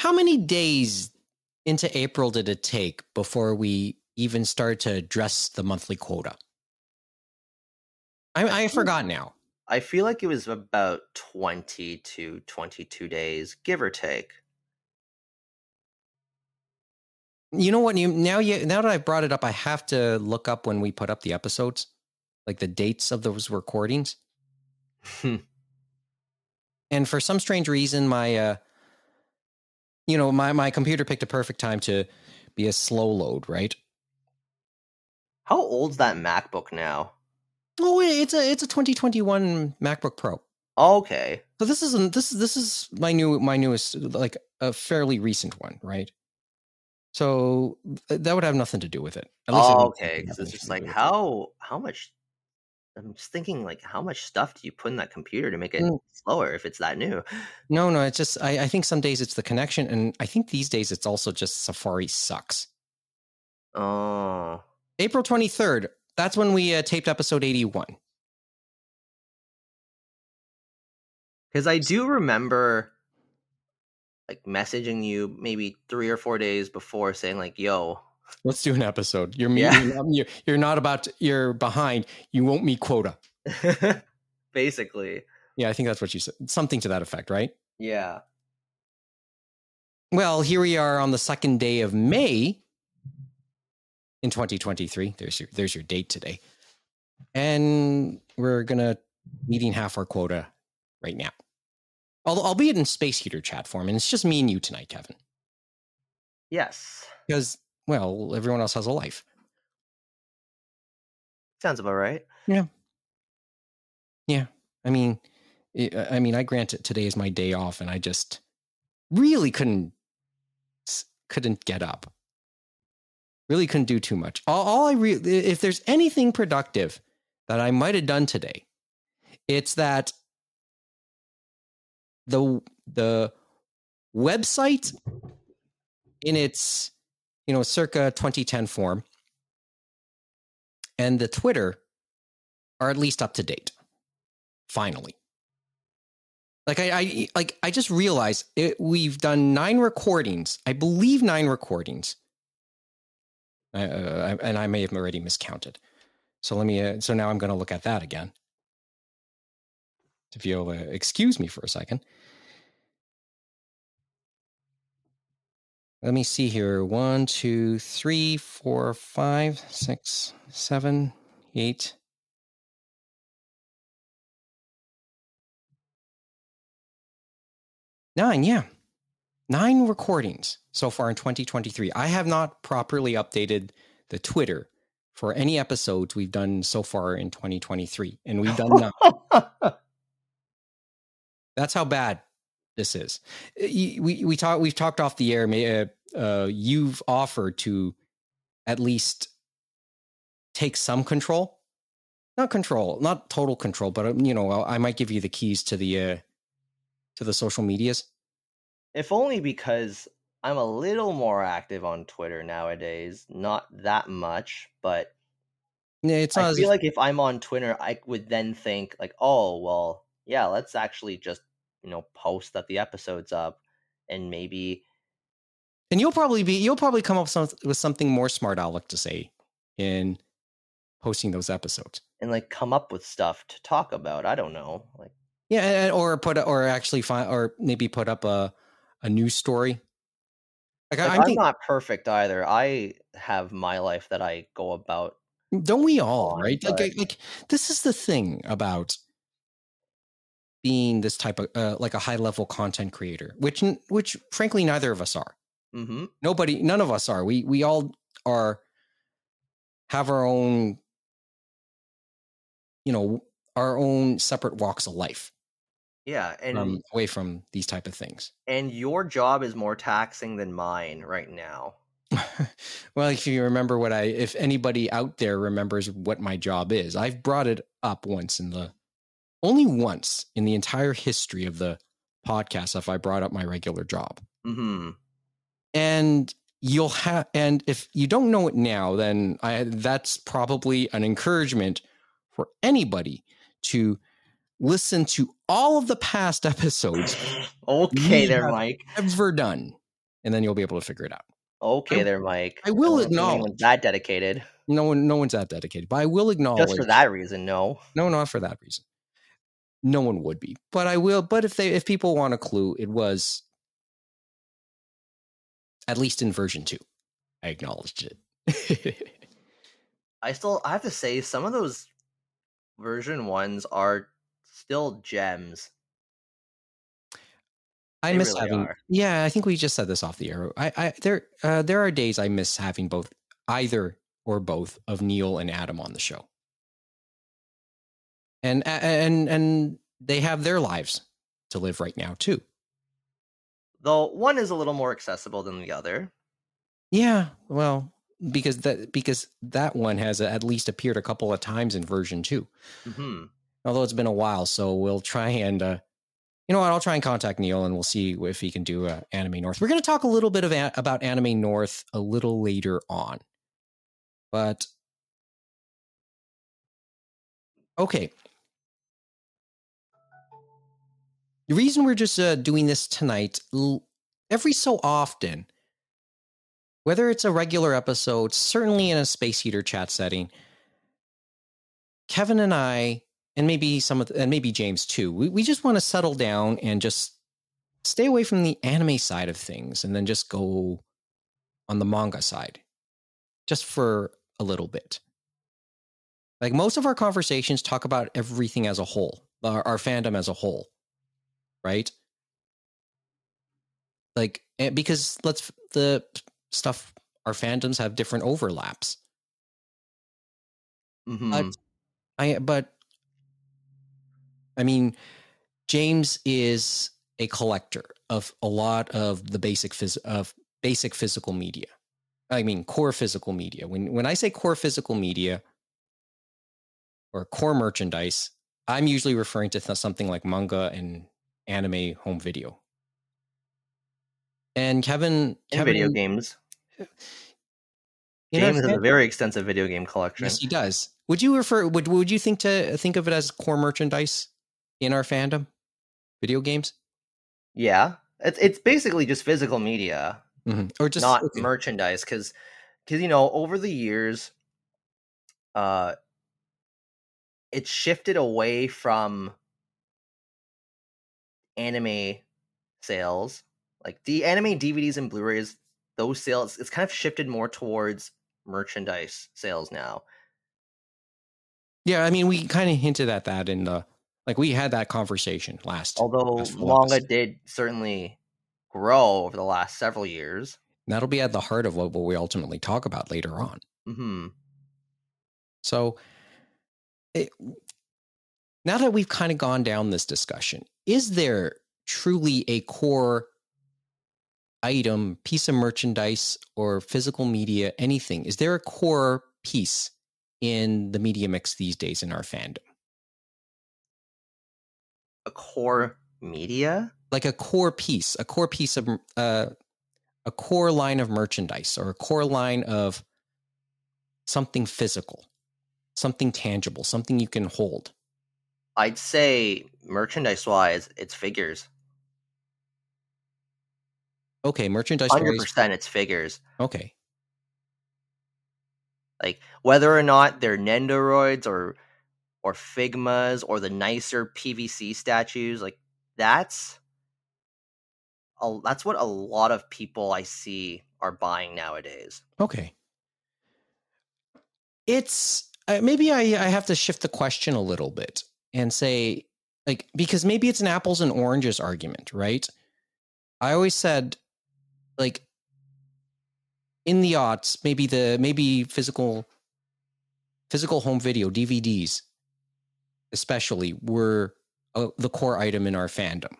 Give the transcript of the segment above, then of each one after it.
how many days into April did it take before we even started to address the monthly quota? I, I forgot now. I feel like it was about 20 to 22 days, give or take. You know what? You now you now that I've brought it up, I have to look up when we put up the episodes, like the dates of those recordings. And for some strange reason, my uh, you know, my my computer picked a perfect time to be a slow load, right? How old's that MacBook now? Oh, it's a it's a 2021 MacBook Pro. Okay. So this isn't this this is my new my newest like a fairly recent one, right? So that would have nothing to do with it. At least Oh, okay. Because it's just like how how much. I'm just thinking like how much stuff do you put in that computer to make it Mm. slower if it's that new? No, no, it's just I, I think some days it's the connection, and I think these days it's also just Safari sucks. Oh, April 23rd, that's when we uh, taped episode 81. because I do remember like messaging you maybe three or four days before saying like, "Yo, Let's do an episode. You're. Yeah. You're, not- you're, you're not about. To, you're behind. You won't meet quota. basically, Yeah, I think that's what you said. Something to that effect, right? yeah." Well, here we are on the second day of May in 2023. There's your there's your date today, and we're gonna meeting half our quota right now. Al- Albeit in space heater chat form, and it's just me and you tonight, Kevin. Yes, Because well, everyone else has a life. sounds about right. Yeah. Yeah. I mean, eh, I I mean, I grant it. Today is my day off, and I just really couldn't couldn't get up. Really couldn't do too much. All, all I re- if there's anything productive that I might have done today, it's that the the website in its you know circa 2010 form. And the Twitter are at least up to date finally. Like i, I like i just realized it, we've done nine recordings i believe nine recordings. Uh, and i may have already miscounted. So let me uh, so now i'm going to look at that again. If you'll uh, excuse me for a second let me see here one two three four five six seven eight Nine, yeah. Nine recordings so far in 2023. I have not properly updated the Twitter for any episodes we've done so far in 2023. And we've done none. That's how bad this is. Uh, We, we talk, we've talked off the air. may- Uh, uh, you've offered to at least take some control. Not control, not total control, but um, you know, I might give you the keys to the uh, to the social medias. if only because I'm a little more active on Twitter nowadays. Not that much, but Yeah, it's I feel if- like if I'm on Twitter, I would then think like, oh well, yeah, let's actually just you know post that the episode's up, and maybe and you'll probably be you'll probably come up some, with something more smart aleck to say in posting those episodes and like come up with stuff to talk about. I don't know, like yeah and- or put or actually find or maybe put up a a news story like, like, I, I'm, I'm think, not perfect either. I have my life that I go about. don't we all right like, like like this is the thing about being this type of uh, like a high level content creator which which frankly neither of us are. Hmm nobody none of us are. We we all are have our own you know our own separate walks of life. Yeah, and from away from these type of things. And your job is more taxing than mine right now. well if you remember what i if anybody out there remembers what my job is i've brought it up once in the only once in the entire history of the podcast have i brought up my regular job hmm and you'll have and if you don't know it now then i that's probably an encouragement for anybody to listen to all of the past episodes Okay, there, Mike. ever done and then you'll be able to figure it out. Okay, I- there, Mike. I will don't acknowledge- that dedicated. No one, no one's that dedicated, but I will acknowledge. Just for that reason, no. No, not for that reason. No one would be, but I will. But if they, if people want a clue, it was at least in version two. I acknowledged it. I still I have to say some of those version ones are still gems. I They miss really having. are. Yeah, I think we just said this off the air. I, I there, uh, there are days I miss having both, either or both of Neil and Adam on the show, and and and they have their lives to live right now too. Though one is a little more accessible than the other. Yeah, well, because that because that one has at least appeared a couple of times in version two. hmm Although it's been a while, so we'll try and uh, you know what? I'll try and contact Neil, and we'll see if he can do uh, Anime North. We're going to talk a little bit of a- about Anime North a little later on, but okay. The reason we're just uh, doing this tonight, every so often, whether it's a regular episode, certainly in a Space Heater chat setting, Kevin and I, and maybe some of, the, and maybe James too, we, we just want to settle down and just stay away from the anime side of things, and then just go on the manga side, just for a little bit. Like most of our conversations talk about everything as a whole, our, our fandom as a whole, right? Like eh, because let's the stuff our fandoms have different overlaps. hmm But I but I mean James is a collector of a lot of the basic phys- of basic physical media. I mean core physical media. When when I say core physical media or core merchandise, I'm usually referring to th- something like manga and anime home video. And Kevin, Kevin video games. James has a very extensive video game collection. Yes, he does. Would you refer? Would Would you think to think of it as core merchandise in our fandom? Video games, Yeah, it's it's basically just physical media, Mhm. or just not okay. merchandise. Because because you know over the years, uh, it's shifted away from anime sales, like the anime DVDs and Blu-rays. Those sales, it's kind of shifted more towards merchandise sales now. Yeah, I mean, we kind of hinted at that in the like we had that conversation last. Although last manga did certainly grow over the last several years. That'll be at the heart of what, what we ultimately talk about later on. hmm So, it, now that we've kind of gone down this discussion, is there truly a core item, piece of merchandise, or physical media, anything? Is there a core piece in the media mix these days in our fandom? A core media. Like a core piece, a core piece of uh, a core line of merchandise or a core line of something physical, something tangible, something you can hold. I'd say merchandise wise, it's figures. Okay, merchandise. Hundred percent, it's figures. Okay. Like whether or not they're Nendoroids or or Figmas or the nicer PVC statues, like that's a, that's what a lot of people I see are buying nowadays. Okay. It's uh, maybe I, I have to shift the question a little bit and say, like, because maybe it's an apples and oranges argument, right? I always said, like, in the aughts, maybe the maybe physical physical home video DVDs, especially, were uh, the core item in our fandom.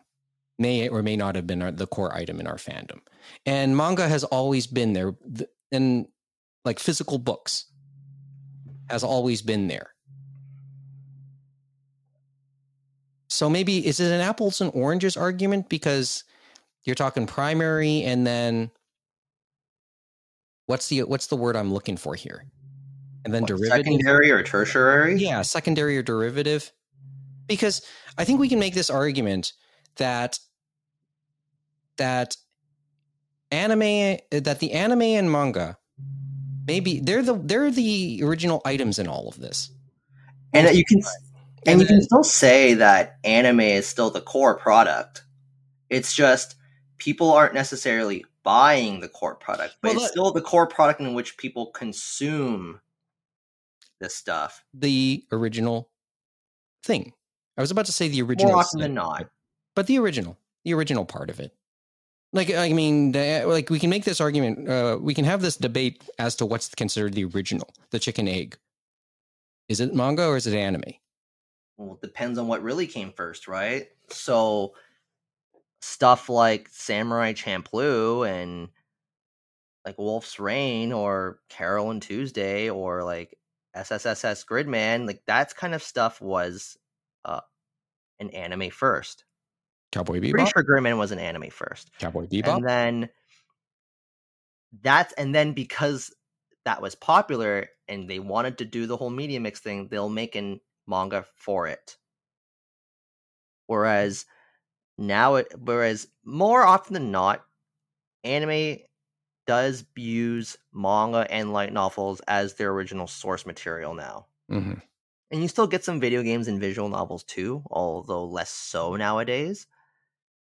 May or may not have been our, the core item in our fandom, and manga has always been there. And like physical books has always been there. So maybe is it an apples and oranges argument because you're talking primary and then what's the what's the word I'm looking for here? And then What, derivative. secondary or tertiary? Yeah, secondary or derivative. Because I think we can make this argument that that anime that the anime and manga maybe they're the they're the original items in all of this. And you can and, And you can still say that anime is still the core product. It's just people aren't necessarily buying the core product, but Well, it's that- still the core product in which people consume this stuff the original thing. I was about to say the original, more often than not. but the original, the original part of it. Like I mean, like we can make this argument. Uh, we can have this debate as to what's considered the original, the chicken egg. Is it manga or is it anime? Well, it depends on what really came first, right? So stuff like Samurai Champloo and like Wolf's Rain or Carole and Tuesday or like SSSS Gridman, like that's kind of stuff was uh, an anime first. Cowboy Bebop. Pretty sure Gridman was an anime first. Cowboy Bebop. And then that's and then because that was popular and they wanted to do the whole media mix thing, they'll make an manga for it. Whereas now it whereas more often than not, anime does use manga and light novels as their original source material now. hmm And you still get some video games and visual novels too, although less so nowadays.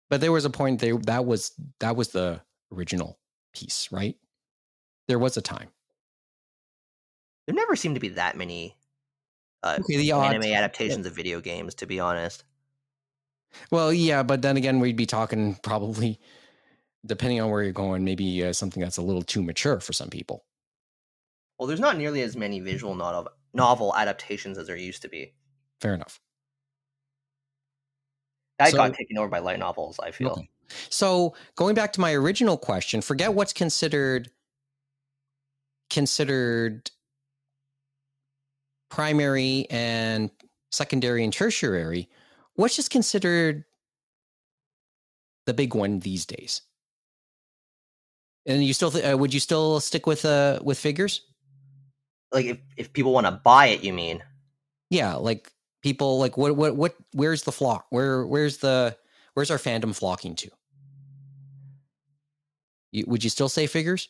But there was a point there that was that was the original piece, right? There was a time. There never seemed to be that many uh, Okay, the odd anime adaptations of video games, to be honest. Well, yeah, but then again, we'd be talking probably, depending on where you're going, maybe uh, something that's a little too mature for some people. Well, there's not nearly as many visual novel novel adaptations as there used to be. Fair enough. That So- got taken over by light novels. I feel. Okay. So going back to my original question, forget what's considered considered primary and secondary and tertiary. What's just considered the big one these days? And you still th- uh, would you still stick with uh with figures? Like if if people want to buy it, you mean? Yeah, like people like what what what where's the flock? Where where's the where's our fandom flocking to? You, would you still say figures?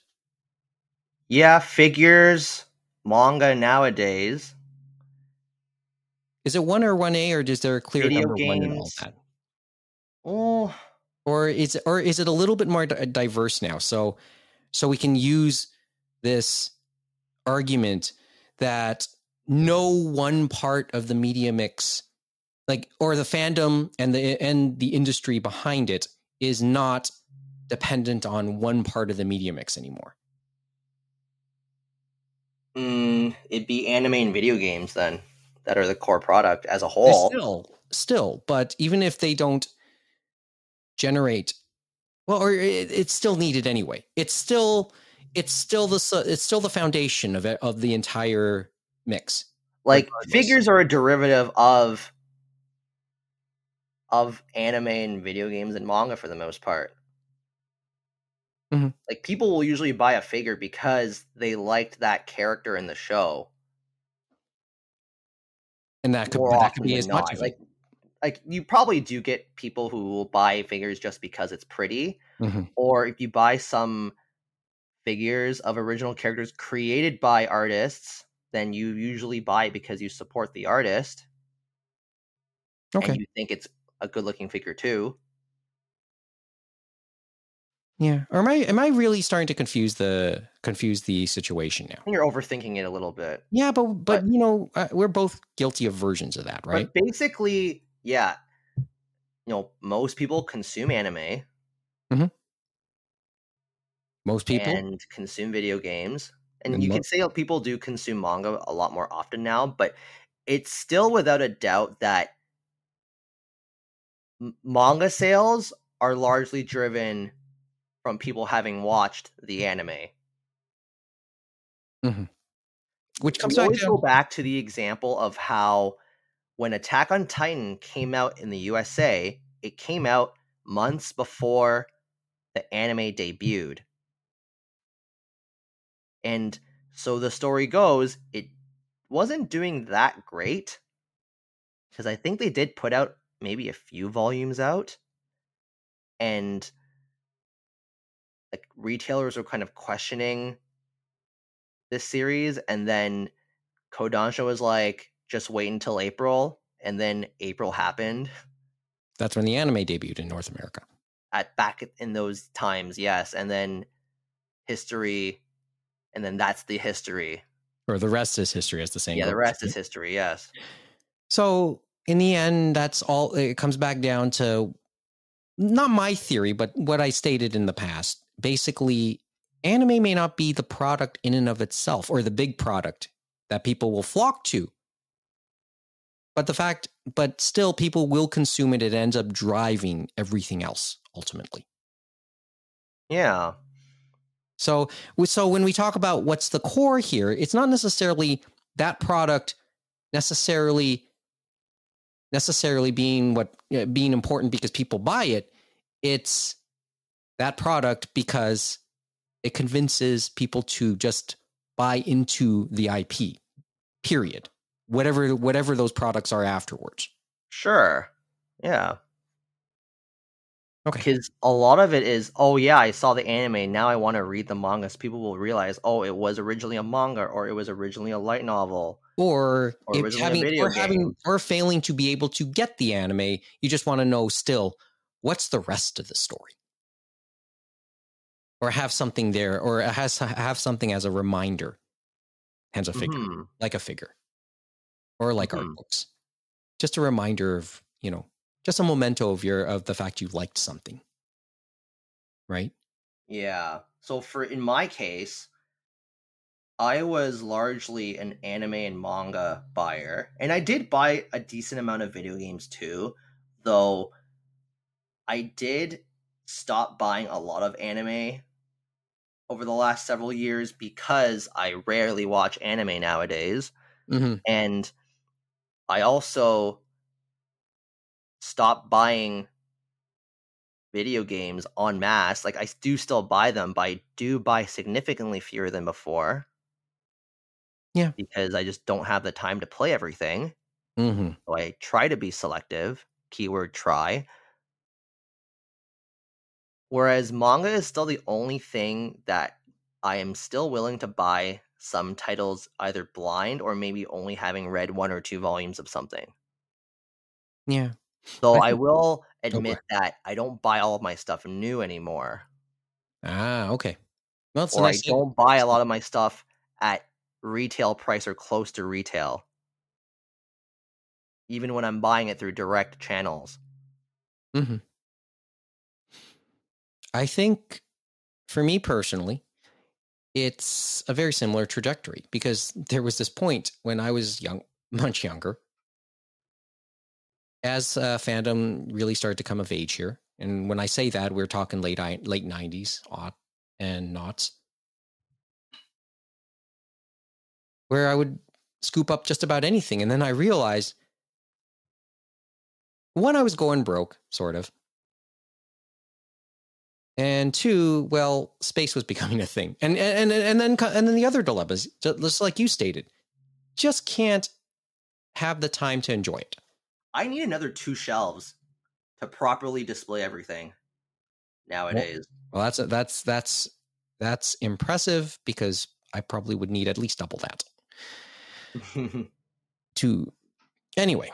Yeah, figures, manga nowadays. Is it one or one A, or is there a clear Video number one in all that? Oh, Or is or is it a little bit more diverse now? So so we can use this argument that no one part of the media mix, like or the fandom and the and the industry behind it, is not dependent on one part of the media mix anymore. mm, it'd be anime and video games then that are the core product as a whole. Still, still, but even if they don't generate, well, or it, it's still needed anyway. It's still, it's still the it's still the foundation of it, of the entire mix. like regardless. figures are a derivative of of anime and video games and manga for the most part. Mhm. Like people will usually buy a figure because they liked that character in the show. And that could that could be as much not. of like it. like you probably do get people who will buy figures just because it's pretty Mhm. or if you buy some figures of original characters created by artists then you usually buy it because you support the artist Okay, and you think it's a good looking figure too yeah. Or am I am I really starting to confuse the confuse the situation now? I think you're overthinking it a little bit Yeah, but but, But- you know uh, we're both guilty of versions of that, right? but basically yeah you know most people consume anime Mm-hmm. Most people. and consume video games. And, And you can say people do consume manga a lot more often now, but it's still without a doubt that manga sales are largely driven from people having watched the anime. Mm-hmm. which comes we always to go back to the example of how when Attack on Titan came out in the USA, it came out months before the anime debuted. And so the story goes, it wasn't doing that great because I think they did put out maybe a few volumes out. And retailers were kind of questioning this series, and then Kodansha was like, "Just wait until April," and then April happened. That's when the anime debuted in North America. At back in those times, yes, and then history, and then that's the history. Or the rest is history, as the saying. Yeah, the rest is history. Yes. So in the end, that's all. It comes back down to not my theory, but what I stated in the past. Basically, anime may not be the product in and of itself, or the big product that people will flock to. But the fact, but still, people will consume it. It ends up driving everything else ultimately. Yeah. So, so when we talk about what's the core here, it's not necessarily that product necessarily necessarily being what being important because people buy it. It's that product because it convinces people to just buy into the IP. Period. Whatever whatever those products are afterwards. Sure. Yeah. Okay. Because a lot of it is, oh yeah, I saw the anime. Now I want to read the manga. So people will realize, oh, it was originally a manga, or it was originally a light novel. Or, Or if originally a having video or having game. or failing to be able to get the anime, you just want to know still what's the rest of the story. Or have something there, or has have something as a reminder, as a figure, Mhm. like a figure, or like art Mhm. books, just a reminder of you know, just a memento of your of the fact you liked something, right? Yeah. So for in my case, I was largely an anime and manga buyer, and I did buy a decent amount of video games too, though I did stop buying a lot of anime over the last several years because I rarely watch anime nowadays, hmm and I also stopped buying video games en masse. Like I do still buy them, but I do buy significantly fewer than before. Yeah. Because I just don't have the time to play everything. hmm So I try to be selective. Keyword try. Whereas manga is still the only thing that I am still willing to buy some titles either blind or maybe only having read one or two volumes of something. Yeah. Though I I, will admit that I don't buy all of my stuff new anymore. Ah, okay. Well, or nice I don't buy a lot of my stuff at retail price or close to retail. Even when I'm buying it through direct channels. hmm I think for me personally, it's a very similar trajectory because there was this point when I was young, much younger, as uh, fandom really started to come of age here. And when I say that, we're talking late late nineties, aught and knots, where I would scoop up just about anything, and then I realized one, I was going broke, sort of, and two, well, space was becoming a thing, and and and, and then and then the other dilemmas, just like you stated, just can't have the time to enjoy it. I need another two shelves to properly display everything nowadays. Well, that's that's that's that's impressive because I probably would need at least double that to anyway.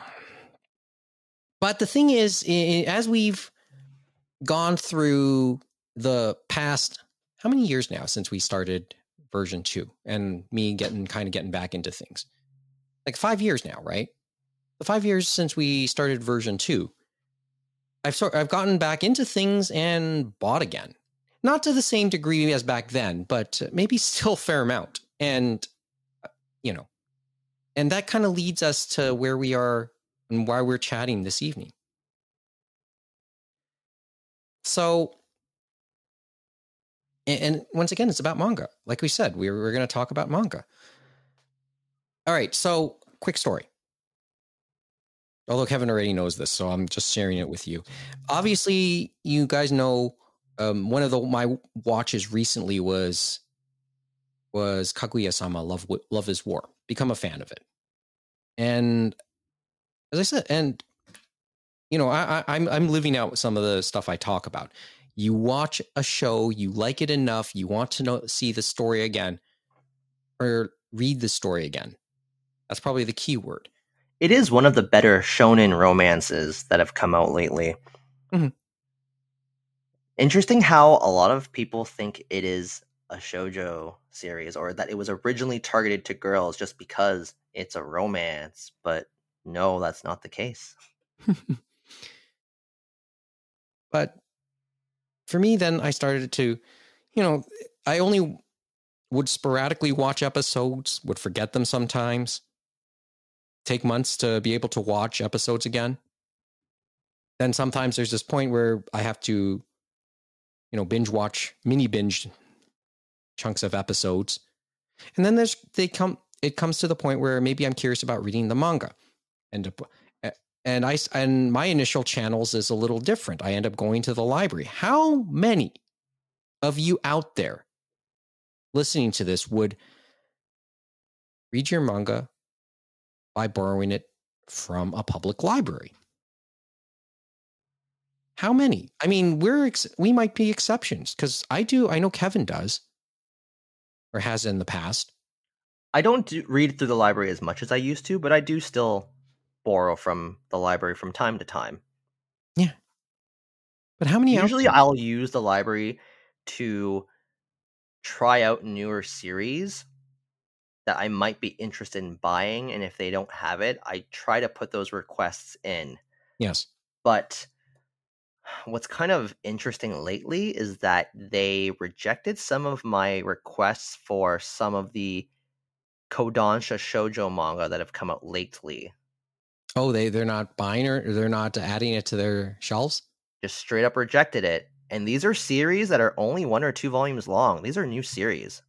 But the thing is, as we've gone through the past, how many years now since we started version two, and me getting kind of getting back into things, like five years now, right? The five years since we started version two, I've sort I've gotten back into things and bought again, not to the same degree as back then, but maybe still fair amount, and uh, you know, and that kind of leads us to where we are and why we're chatting this evening. So, and, and once again, it's about manga. Like we said, we we're, we're going to talk about manga. All right. So, quick story. Although Kevin already knows this, so I'm just sharing it with you. Obviously, you guys know um, one of the my watches recently was was Kaguya-sama Love Love is War. Become a fan of it, and as I said, and you know, I, I, I'm I'm living out some of the stuff I talk about. You watch a show, you like it enough, you want to know see the story again or read the story again. That's probably the key word. It is one of the better shonen romances that have come out lately. Mhm. Interesting how a lot of people think it is a shojo series or that it was originally targeted to girls just because it's a romance, but no, that's not the case. but for me then I started to you know, I only would sporadically watch episodes, would forget them sometimes. Take months to be able to watch episodes again. Then sometimes there's this point where I have to, you know, binge watch, mini binge chunks of episodes. And then there's they come it comes to the point where maybe I'm curious about reading the manga. And and I and my initial channels is a little different. I end up going to the library. How many of you out there listening to this would read your manga by borrowing it from a public library? How many? I mean, we're we might be exceptions because I do. I know Kevin does, or has in the past. I don't do, read through the library as much as I used to, but I do still borrow from the library from time to time. Yeah. But how many? Usually, there- I'll use the library to try out newer series that I might be interested in buying, and if they don't have it, I try to put those requests in. yes. But what's kind of interesting lately is that they rejected some of my requests for some of the Kodansha shoujo manga that have come out lately. Oh, they they're not buying it or they're not adding it to their shelves. Just straight up rejected it. And these are series that are only one or two volumes long. These are new series.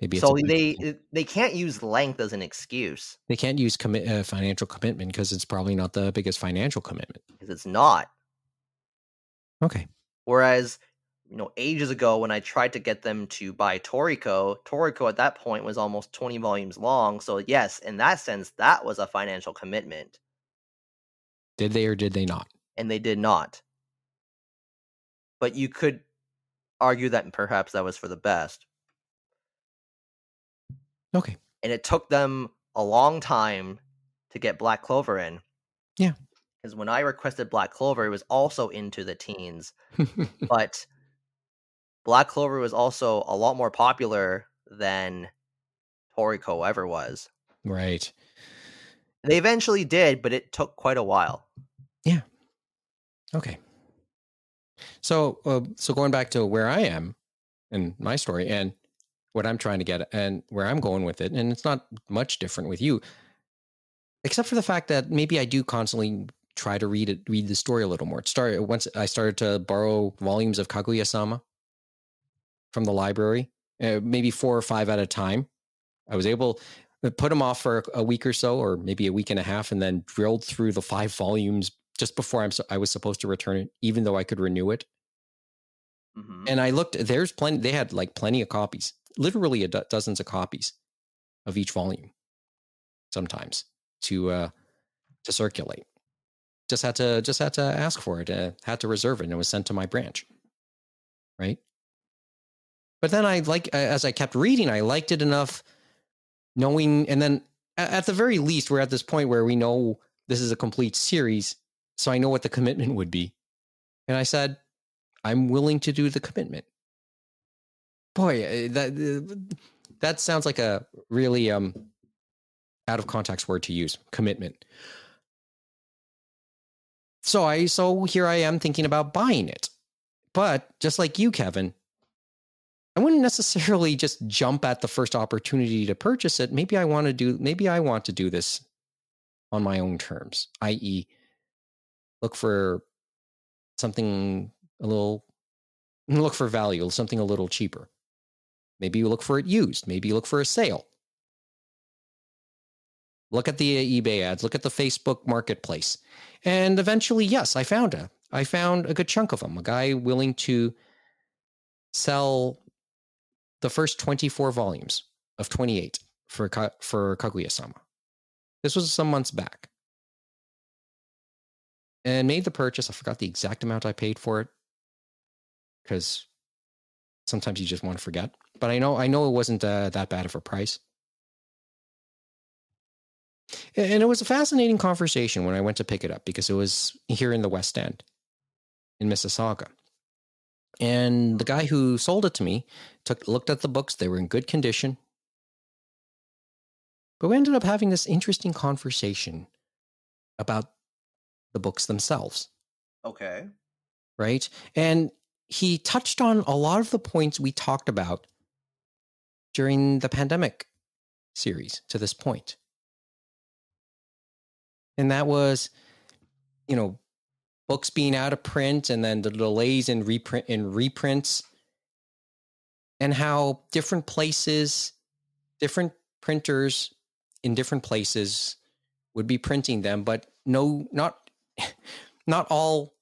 Maybe so they thing. they can't use length as an excuse they can't use commit uh, financial commitment because it's probably not the biggest financial commitment. because it's not. Okay. Whereas, you know, ages ago when I tried to get them to buy Toriko, Toriko at that point was almost 20 volumes long. So, yes, in that sense, that was a financial commitment. Did they or did they not? And they did not. But you could argue that perhaps that was for the best. Okay. And it took them a long time to get Black Clover in. Yeah. Because when I requested Black Clover, it was also into the teens. but Black Clover was also a lot more popular than Toriko ever was. right. They eventually did, but it took quite a while. Yeah. Okay. So, uh, so going back to where I am and my story and what I'm trying to get and where I'm going with it, and it's not much different with you, except for the fact that maybe I do constantly try to read it, read the story a little more. It started once I started to borrow volumes of Kaguya-sama from the library, uh, maybe four or five at a time. I was able to put them off for a week or so, or maybe a week and a half, and then drilled through the five volumes just before I'm I was supposed to return it, even though I could renew it. Mhm. And I looked. There's plenty. They had like plenty of copies, literally a do- dozens of copies of each volume. Sometimes to uh to circulate. Just had to just had to ask for it. Uh, had to reserve it, and it was sent to my branch. Right. But then I like as I kept reading, I liked it enough, knowing, and then at the very least, we're at this point where we know this is a complete series, so I know what the commitment would be. And I said, I'm willing to do the commitment. Boy, uh, that that sounds like a really um out of context word to use, commitment. So I so here I am thinking about buying it. But just like you, Kevin, I wouldn't necessarily just jump at the first opportunity to purchase it. Maybe I want to do maybe I want to do this on my own terms, i.e., look for something a little look for value, something a little cheaper. Maybe you look for it used. Maybe you look for a sale. Look at the eBay ads, look at the Facebook marketplace. And eventually, yes, I found a I found a good chunk of them. A guy willing to sell the first 24 volumes of 28 for for Kaguya-sama. This was some months back. and made the purchase. I forgot the exact amount I paid for it because sometimes you just want to forget. But I know I know it wasn't uh, that bad of a price. And it was a fascinating conversation when I went to pick it up because it was here in the West End in Mississauga. And the guy who sold it to me took looked at the books, they were in good condition. But we ended up having this interesting conversation about the books themselves. Okay. Right? And he touched on a lot of the points we talked about during the pandemic series to this point. And that was, you know, books being out of print and then the delays in reprint in reprints and how different places, different printers in different places would be printing them, but no, not not all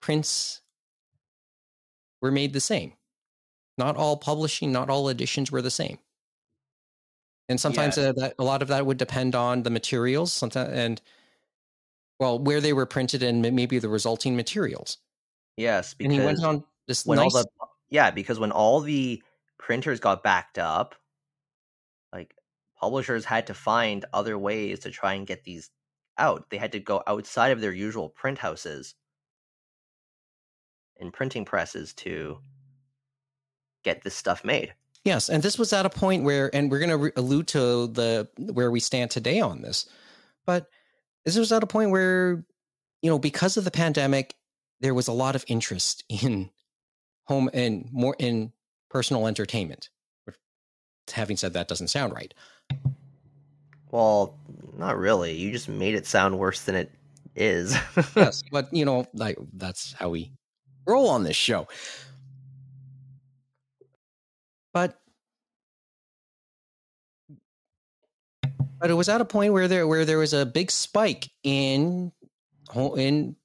prints were made the same. Not all publishing, not all editions were the same. And sometimes yeah. uh, that a lot of that would depend on the materials, sometimes and well, where they were printed and maybe the resulting materials. Yes, because and he went on this when nice... all the yeah, because when all the printers got backed up, like publishers had to find other ways to try and get these out. They had to go outside of their usual print houses and printing presses to get this stuff made. Yes, and this was at a point where, and we're going to re- allude to the where we stand today on this, but this was at a point where, you know, because of the pandemic, there was a lot of interest in home and more in personal entertainment. Having said that, doesn't sound right. Well, not really. You just made it sound worse than it is. yes, but you know, like that's how we roll on this show. But but it was at a point where there where there was a big spike in in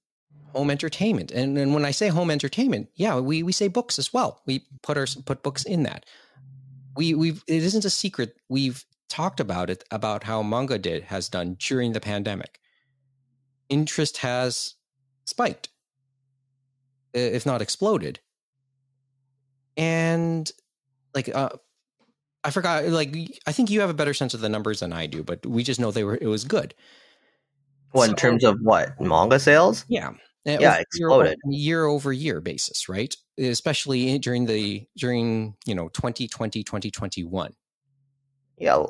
home entertainment. And, and when I say home entertainment, yeah, we we say books as well. We put our put books in that. We we've it isn't a secret. We've talked about it about how manga did has done during the pandemic. Interest has spiked, if not exploded. And like uh, I forgot. Like I think you have a better sense of the numbers than I do, but we just know they were. It was good. Well, so, in terms of what manga sales? Yeah, it yeah, exploded year, year over year basis, right? Especially during the during you know 2020 2021. Yeah,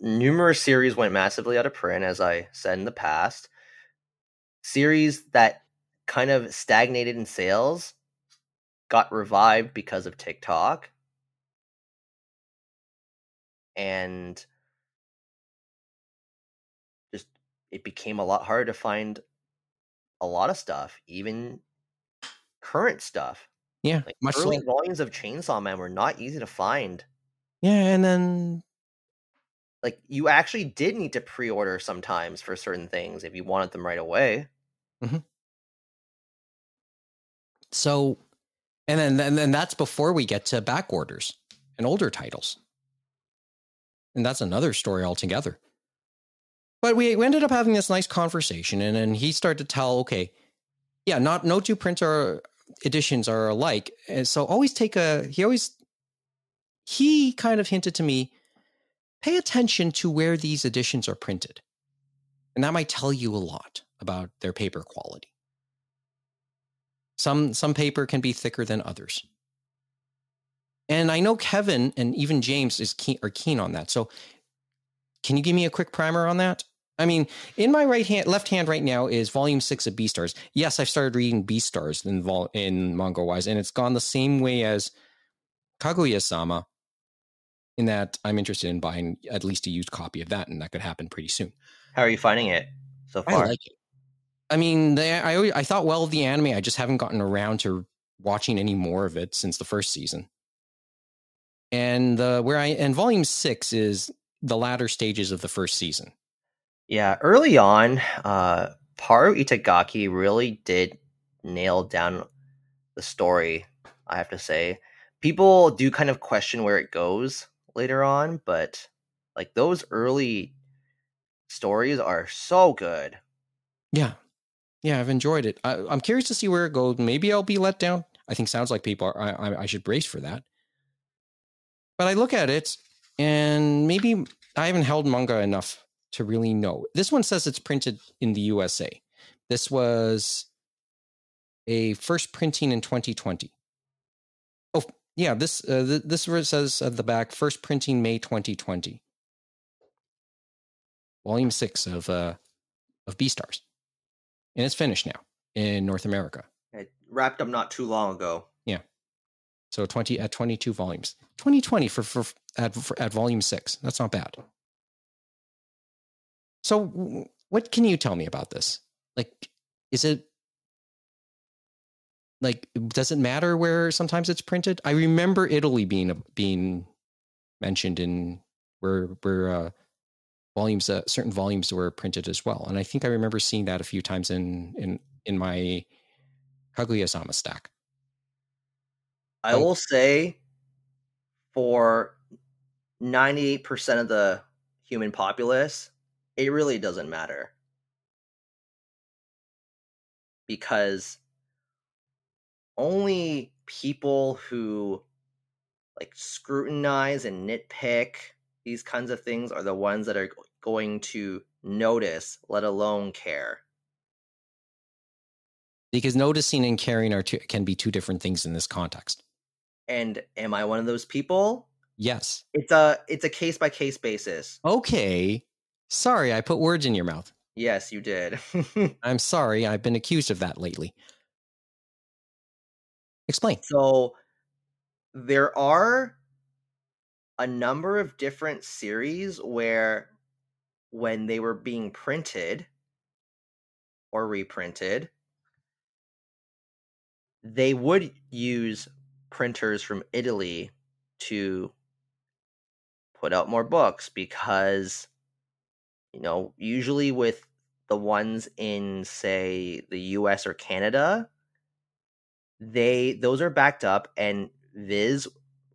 numerous series went massively out of print, as I said in the past. Series that kind of stagnated in sales got revived because of TikTok and just it became a lot harder to find a lot of stuff, even current stuff. Yeah, like much early like... volumes of Chainsaw Man were not easy to find. Yeah, and then like you actually did need to pre-order sometimes for certain things if you wanted them right away. Mm-hmm. So, and then and then that's before we get to back orders and older titles and that's another story altogether. But we, we ended up having this nice conversation, and then he started to tell, okay, yeah, not no two printer editions are alike, and so always take a. He always he kind of hinted to me, pay attention to where these editions are printed, and that might tell you a lot about their paper quality. Some some paper can be thicker than others. And I know Kevin and even James is keen, are keen on that. So can you give me a quick primer on that? I mean, in my right hand, left hand right now is volume six of Beastars. Yes, I've started reading Beastars in vol in manga wise, and it's gone the same way as Kaguya Sama. In that, I'm interested in buying at least a used copy of that, and that could happen pretty soon. How are you finding it so far? I like it. I mean, they, I I thought well of the anime. I just haven't gotten around to watching any more of it since the first season and uh, where I and volume six is the latter stages of the first season. Yeah, early on, uh, Paru Itagaki really did nail down the story. I have to say, people do kind of question where it goes later on, but like those early stories are so good. Yeah, yeah, I've enjoyed it. I, I'm curious to see where it goes. Maybe I'll be let down. I think sounds like people are. I, I should brace for that. But I look at it, and maybe I haven't held manga enough to really know. This one says it's printed in the USA. This was a first printing in 2020. Oh, yeah, this uh, th- this says at the back first printing May 2020. Volume 6 of uh of Beastars. And it's finished now in North America. It wrapped up not too long ago. So 20 at 22 volumes. 2020 for for at for, at volume 6. That's not bad. So what can you tell me about this? Like is it like does it matter where sometimes it's printed? I remember Italy being being mentioned in where where uh, volumes uh, certain volumes were printed as well, and I think I remember seeing that a few times in in in my Kaguya-sama stack. I will say, for ninety eight percent of the human populace, it really doesn't matter because only people who like scrutinize and nitpick these kinds of things are the ones that are going to notice, let alone care. Because noticing and caring are two, can be two different things in this context. And am I one of those people? Yes. It's a it's a case by case basis. Okay. Sorry, I put words in your mouth. Yes, you did. I'm sorry. I've been accused of that lately. Explain. So there are a number of different series where when they were being printed or reprinted, they would use printers from Italy to put out more books because you know, usually with the ones in say the US or Canada, they those are backed up and Viz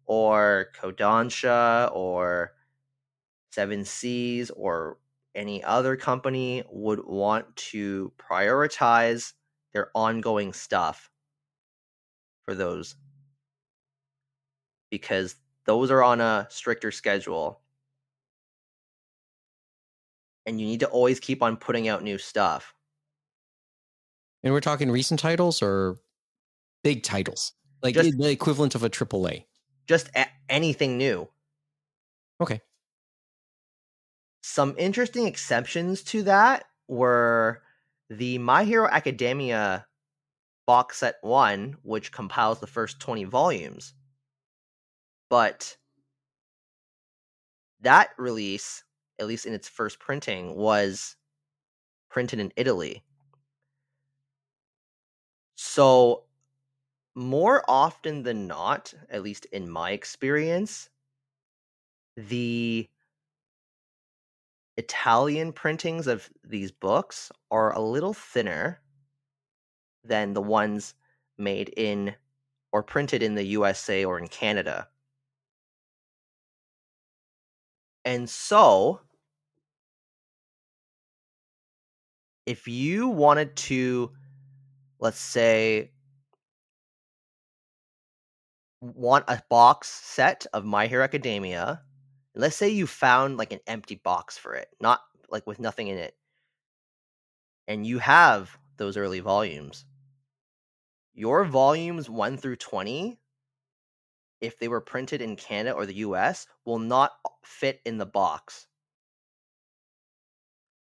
or Kodansha or Seven Seas or any other company would want to prioritize their ongoing stuff for those because those are on a stricter schedule. And you need to always keep on putting out new stuff. And we're talking recent titles or big titles, like Just- the equivalent of a AAA. just a- anything new. Okay. some interesting exceptions to that were the My Hero Academia box set 1 which compiles the first 20 volumes but that release at least in its first printing was printed in Italy so more often than not at least in my experience the Italian printings of these books are a little thinner than the ones made in or printed in the USA or in Canada. And so, if you wanted to, let's say, want a box set of My Hero Academia, let's say you found like an empty box for it, not like with nothing in it, and you have those early volumes. Your volumes 1 through 20, if they were printed in Canada or the US, will not fit in the box.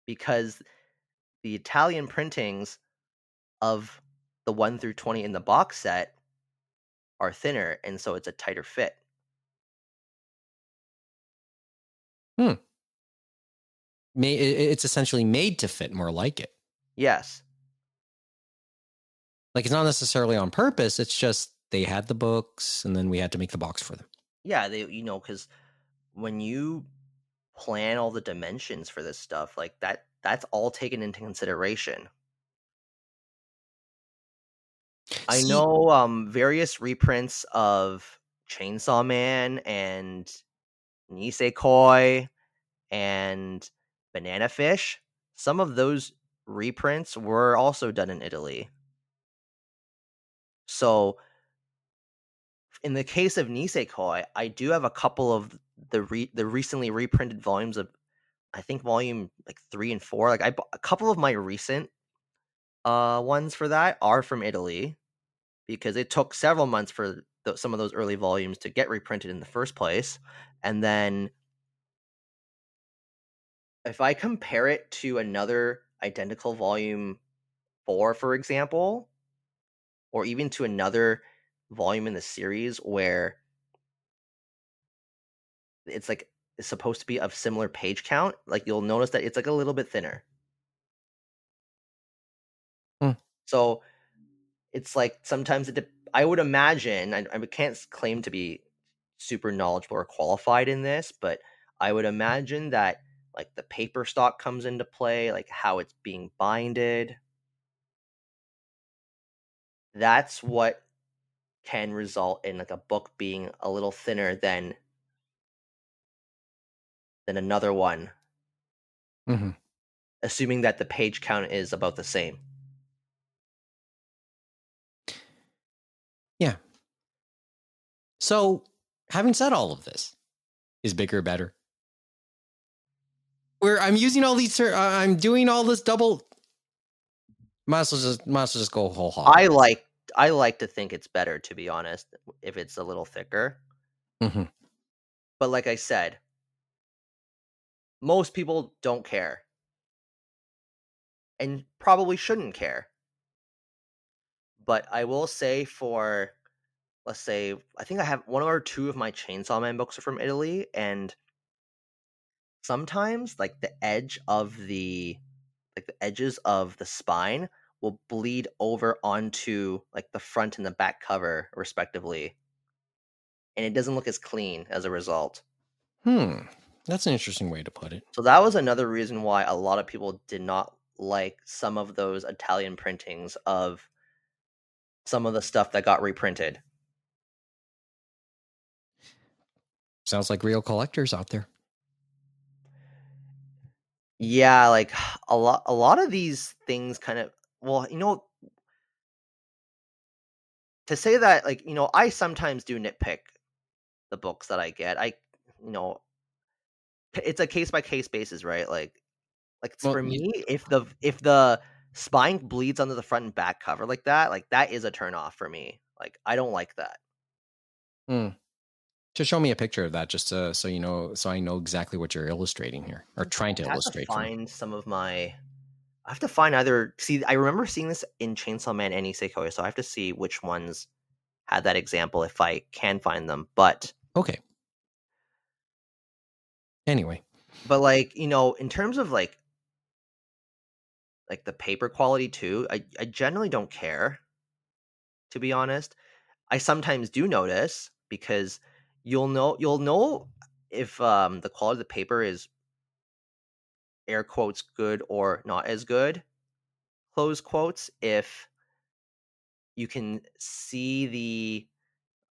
Because the Italian printings of the 1 through 20 in the box set are thinner, and so it's a tighter fit. Hmm. May, it's essentially made to fit more like it. Yes. Like it's not necessarily on purpose. It's just they had the books and then we had to make the box for them. Yeah, they you know cuz when you plan all the dimensions for this stuff, like that that's all taken into consideration. I know um various reprints of Chainsaw Man and Nisekoi and Banana Fish. Some of those reprints were also done in Italy. So, in the case of Nisekoi, I do have a couple of the re- the recently reprinted volumes of, I think volume like three and four. Like I a couple of my recent uh ones for that are from Italy, because it took several months for the, some of those early volumes to get reprinted in the first place, and then if I compare it to another identical volume four, for example, or even to another volume in the series where it's like it's supposed to be of similar page count, like you'll notice that it's like a little bit thinner. Hmm. So it's like sometimes it. De- I would imagine I, I can't claim to be super knowledgeable or qualified in this, but I would imagine that like the paper stock comes into play, like how it's being binded. That's what can result in like a book being a little thinner than than another one. Mm-hmm. Assuming that the page count is about the same. Yeah. So, having said all of this, is bigger better? Where I'm using all these, I'm doing all this double. Might as well just, might as well just go whole hog. I like, I like to think it's better, to be honest, if it's a little thicker. Mm-hmm. But like I said, most people don't care, and probably shouldn't care. But I will say, for let's say, I think I have one or two of my Chainsaw Man books are from Italy, and sometimes like the edge of the like the edges of the spine will bleed over onto like the front and the back cover respectively and it doesn't look as clean as a result Hmm. That's an interesting way to put it. so that was another reason why a lot of people did not like some of those italian printings of some of the stuff that got reprinted Sounds like real collectors out there. Yeah, like a lot a lot of these things kind of well, you know to say that like, you know, I sometimes do nitpick the books that I get. I you know it's a case by case basis, right? Like like Well, for me, if the if the spine bleeds under the front and back cover like that, like that is a turn off for me. Like I don't like that. Hmm. Just show me a picture of that, just uh, so you know, so I know exactly what you're illustrating here or trying to to illustrate. me. find some of my. I have to find either. See, I remember seeing this in Chainsaw Man and Nisekoi, so I have to see which ones had that example if I can find them. But, Okay. Anyway, but like you know, in terms of like, like the paper quality too, I I generally don't care. To be honest, I sometimes do notice because you'll know you'll know if um the quality of the paper is air quotes good or not as good close quotes if you can see the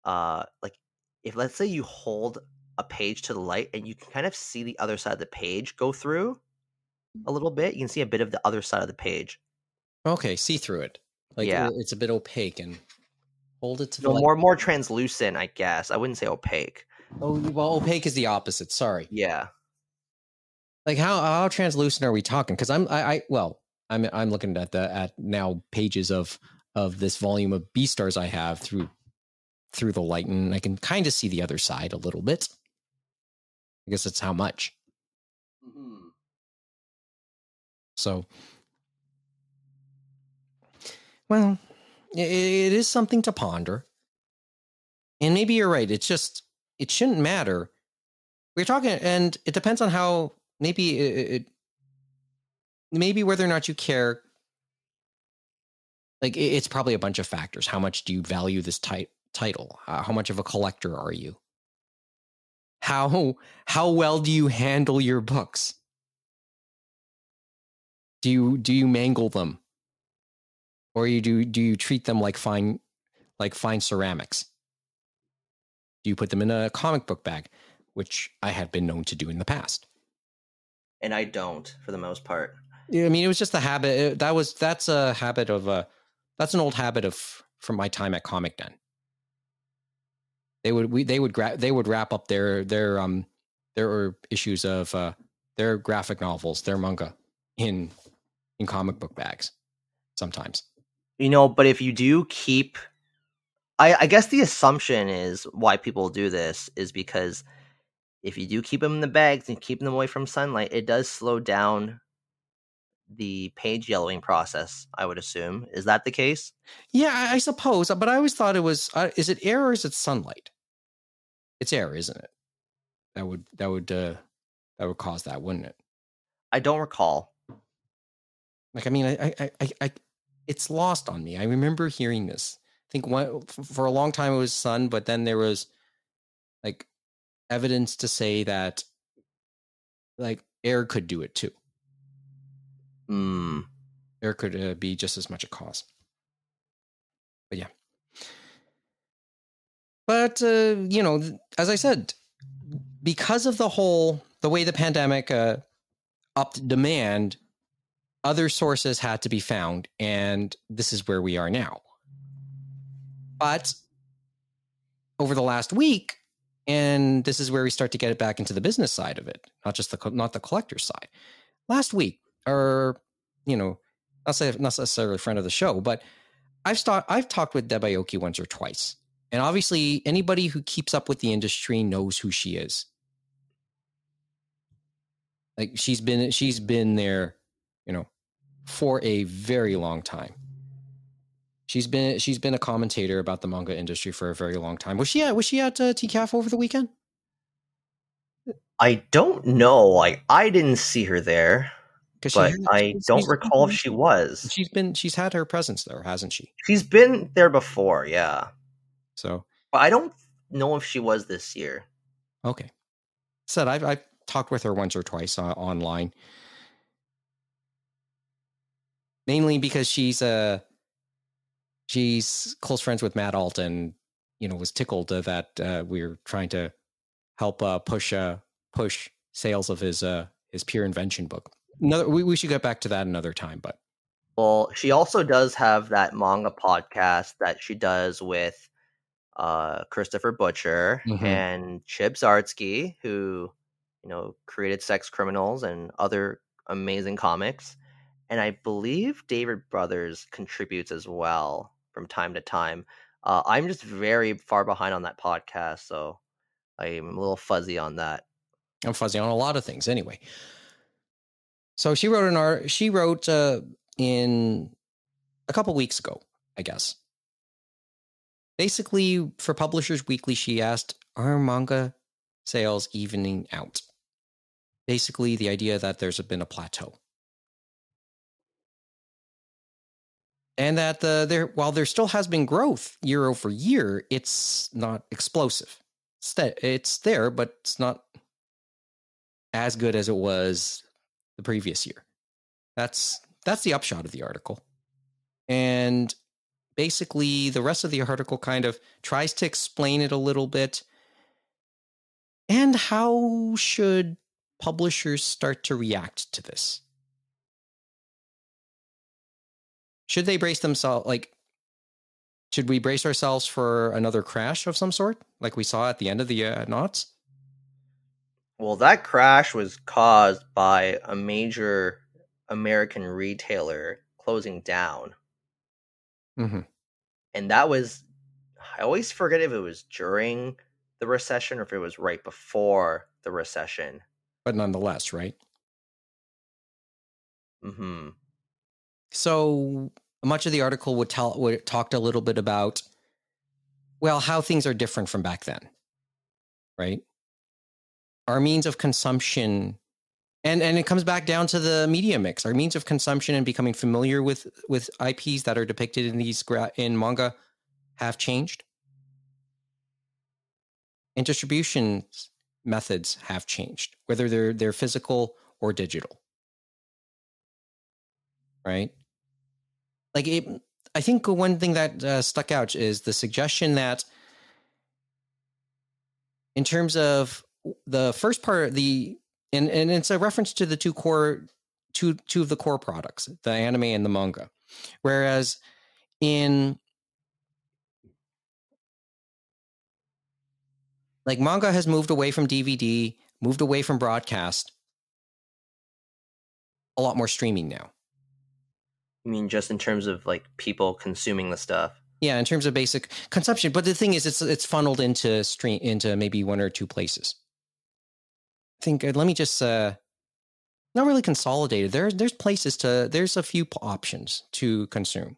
uh like if let's say you hold a page to the light and you can kind of see the other side of the page go through a little bit you can see a bit of the other side of the page okay, see through it. Like Yeah. it's a bit opaque and hold it to the no, light. more more translucent i guess i wouldn't say opaque Oh, well, opaque is the opposite. Sorry. yeah Like how how translucent are we talking? Because I'm I, I well I'm I'm looking at the at now pages of of this volume of Beastars I have through through the light, and I can kind of see the other side a little bit. I guess that's how much. Mm-hmm. So, well, i- it is something to ponder. And maybe you're right. It's just, it shouldn't matter. We're talking, and it depends on how, maybe it, it maybe whether or not you care. Like, it- it's probably a bunch of factors. How much do you value this ti- title? Uh, how much of a collector are you? How how well do you handle your books? Do you do you mangle them? Or you do do you treat them like fine like fine ceramics? Do you put them in a comic book bag, which I have been known to do in the past? And i don't for the most part Yeah, I mean, it was just a habit. That was that's a habit of a that's an old habit of from my time at Comic Den. They would we they would gra- they would wrap up their their um their issues of uh their graphic novels, their manga in in comic book bags sometimes. You know, but if you do keep I, I guess the assumption is why people do this is because if you do keep them in the bags and keep them away from sunlight, it does slow down the page yellowing process. I would assume is that the case? Yeah, I, I suppose. But I always thought it was. Uh, is it air or is it sunlight? It's air, isn't it? That would that would uh, that would cause that, wouldn't it? I don't recall. Like, I mean, I, I, I, I it's lost on me. I remember hearing this. I think one for a long time it was sun, but then there was like evidence to say that like air could do it too. Mm. Air could uh, be just as much a cause. But yeah. But uh, you know, as I said, because of the whole the way the pandemic uh, upped demand, other sources had to be found, and this is where we are now. But over the last week, and this is where we start to get it back into the business side of it, not just the not the collector side. Last week, or you know, not necessarily a friend of the show, but I've start, I've talked with Deb Aoki once or twice, and obviously anybody who keeps up with the industry knows who she is. Like she's been she's been there, you know, for a very long time. She's been she's been a commentator about the manga industry for a very long time. Was she at was she at uh, TCAF over the weekend? I don't know. Like I didn't see her there, but had, I don't recall if she was. She's been she's had her presence there, hasn't she? She's been there before, yeah. So, but I don't know if she was this year. Okay. Said I've I've talked with her once or twice uh, online, mainly because she's a. She's close friends with Matt Alt and you know was tickled that uh, we are trying to help uh, push uh, push sales of his uh, his pure invention book. Another we, we should get back to that another time, but well, she also does have that manga podcast that she does with uh, Christopher Butcher mm-hmm. and Chip Zdarsky, who you know created Sex Criminals and other amazing comics. And I believe David Brothers contributes as well from time to time. Uh, I'm just very far behind on that podcast, so I'm a little fuzzy on that. I'm fuzzy on a lot of things, anyway. So she wrote an art. She wrote uh, in a couple weeks ago, I guess. Basically, for Publishers Weekly, she asked, "Are manga sales evening out?" Basically, the idea that there's been a plateau. And that the there while there still has been growth year over year, it's not explosive. It's there, but it's not as good as it was the previous year. That's that's the upshot of the article. And basically the rest of the article kind of tries to explain it a little bit. And how should publishers start to react to this? Should they brace themselves like should we brace ourselves for another crash of some sort like we saw at the end of the uh, knots? Well that crash was caused by a major american retailer closing down. Mm-hmm. and that was i always forget if it was during the recession or if it was right before the recession. But nonetheless right? Mm-hmm so much of the article would tell would talked a little bit about well how things are different from back then, right? Our means of consumption and and it comes back down to the media mix. Our means of consumption and becoming familiar with with IPs that are depicted in these gra- in manga have changed. And distribution methods have changed, whether they're they're physical or digital. Right? Like it, I think one thing that uh, stuck out is the suggestion that in terms of the first part, the and and it's a reference to the two core two two of the core products, the anime and the manga. Whereas in like manga has moved away from DVD, moved away from broadcast, a lot more streaming now. I mean, just in terms of like people consuming the stuff. Yeah, in terms of basic consumption. But the thing is, it's it's funneled into stream into maybe one or two places. I think. Uh, let me just uh, not really consolidated. There's there's places to there's a few options to consume.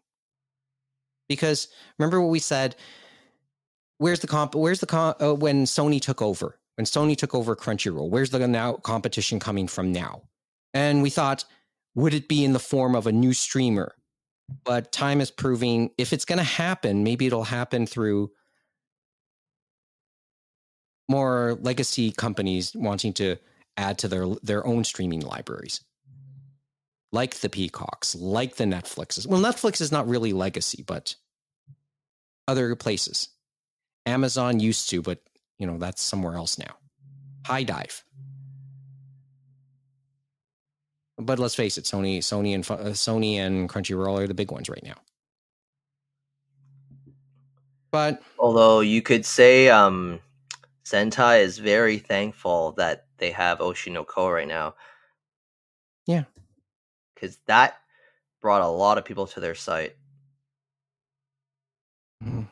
Because remember what we said. Where's the comp? Where's the comp? Uh, when Sony took over, when Sony took over Crunchyroll, where's the now competition coming from now? And we thought, would it be in the form of a new streamer? But time is proving if it's going to happen, maybe it'll happen through more legacy companies wanting to add to their their own streaming libraries. Like the peacocks like the netflixes. Well netflix is not really legacy but other places. Amazon used to but you know that's somewhere else now. HIDIVE but let's face it, Sony, Sony and uh, Sony and Crunchyroll are the big ones right now. But although you could say um, Sentai is very thankful that they have Oshi no Ko right now. Yeah, because that brought a lot of people to their site. Mm-hmm.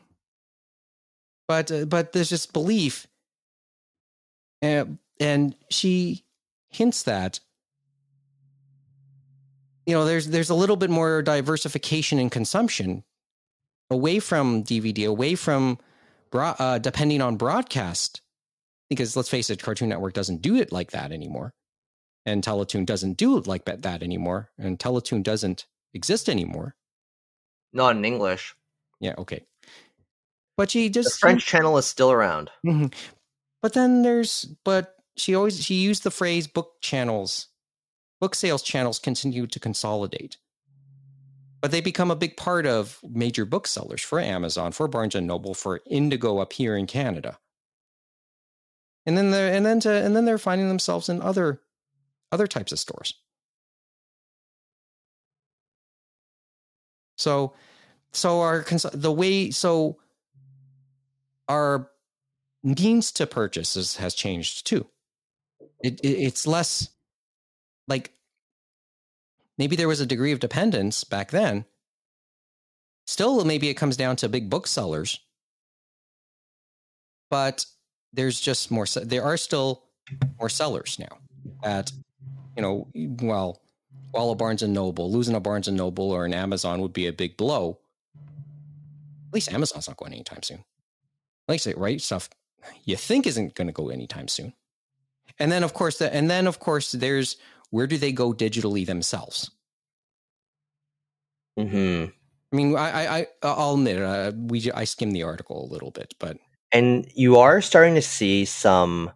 But uh, but there's this belief, and, and she hints that you know there's there's a little bit more diversification in consumption away from DVD, away from broad, uh, depending on broadcast. Because let's face it, Cartoon Network doesn't do it like that anymore, and Teletoon doesn't do it like that anymore, and Teletoon doesn't exist anymore. Not in English. Yeah. Okay. But she just the French channel is still around. Mm-hmm. But then there's but she always she used the phrase book channels book sales channels continue to consolidate. But they become a big part of major booksellers for Amazon, for Barnes and Noble, for Indigo up here in Canada. And then they're and then to and then they're finding themselves in other other types of stores. So so our the way so our means to purchase has changed too. It, it, it's less like maybe there was a degree of dependence back then. Still, maybe it comes down to big booksellers, but there's just more. There are still more sellers now. At you know, well, while a Barnes and Noble losing a Barnes and Noble or an Amazon would be a big blow. At least Amazon's not going anytime soon. I say, right stuff you think isn't going to go anytime soon. And then of course, the, and then of course, there's where do they go digitally themselves? Hmm. I mean, I, I, I'll admit, uh, we, I skimmed the article a little bit, but and you are starting to see some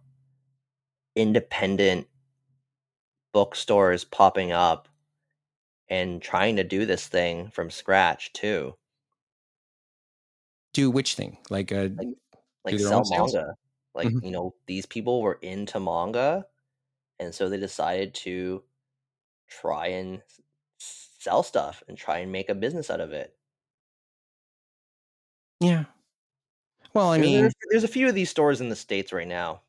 independent bookstores popping up and trying to do this thing from scratch too. Do which thing? Like, uh, like, like sell manga. Like, mm-hmm. you know, these people were into manga and so they decided to try and sell stuff and try and make a business out of it. Yeah. Well, I mean, there's, a few of these stores in the states right now.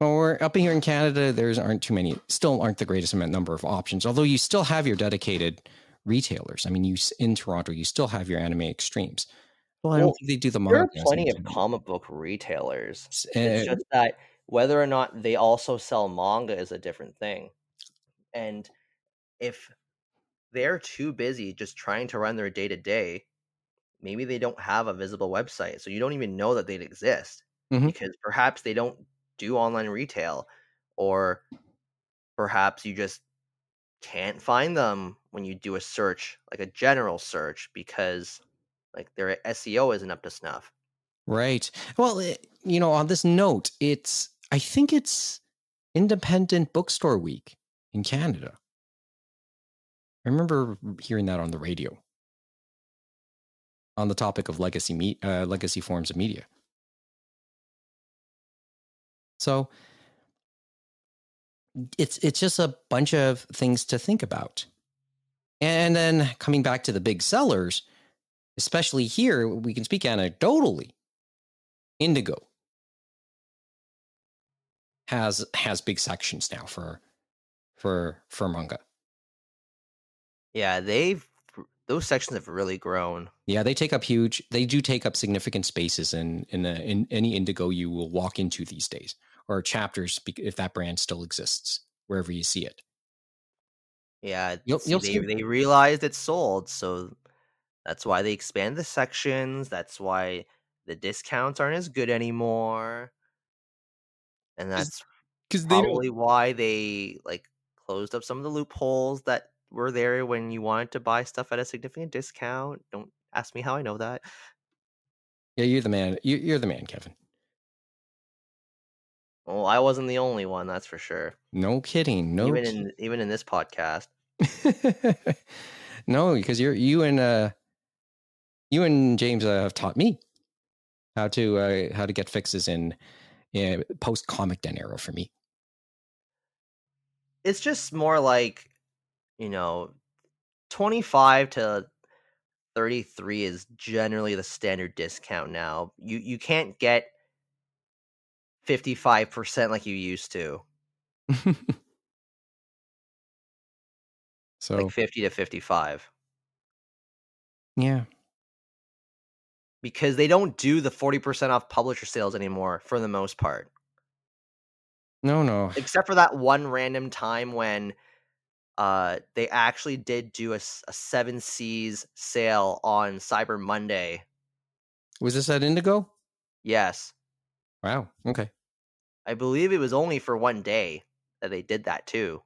Well, we're up here in Canada. There's aren't too many. Still, aren't the greatest amount number of options. Although you still have your dedicated retailers. I mean, you in Toronto, you still have your Anime Extremes. Well, I don't think they do the. There are plenty of comic book retailers. Uh, it's just that whether or not they also sell manga is a different thing. And if they're too busy just trying to run their day to day, maybe they don't have a visible website. So you don't even know that they'd exist mm-hmm. because perhaps they don't do online retail or perhaps you just can't find them when you do a search, like a general search, because like their SEO isn't up to snuff. Right. Well, it, you know, on this note, it's I think it's Independent Bookstore Week in Canada. I remember hearing that on the radio on the topic of legacy me- uh, legacy forms of media. So, it's it's just a bunch of things to think about. And then coming back to the big sellers, especially here, we can speak anecdotally. Indigo has has big sections now for for for manga. Yeah, they've those sections have really grown. Yeah, they take up huge. They do take up significant spaces in in, a, in any Indigo you will walk into these days, or chapters if that brand still exists wherever you see it. Yeah, you'll, you'll they, they realized it's sold, so that's why they expand the sections. That's why the discounts aren't as good anymore, and that's because probably why they like closed up some of the loopholes that were there when you wanted to buy stuff at a significant discount. Don't ask me how I know that. Yeah, you're the man. You're the man, Kevin. Well, I wasn't the only one, that's for sure. No kidding. No, even in even in this podcast. no, because you're you and uh you and James uh, have taught me how to uh, how to get fixes in, in post comic den era for me. It's just more like, you know, twenty five to 33 is generally the standard discount now. You you can't get 55% like you used to. so like 50 to 55. Yeah. Because they don't do the 40% off publisher sales anymore for the most part. No, no. Except for that one random time when uh they actually did do a, a 7 Seas sale on Cyber Monday. Was this at Indigo? Yes. Wow. Okay. I believe it was only for one day that they did that too.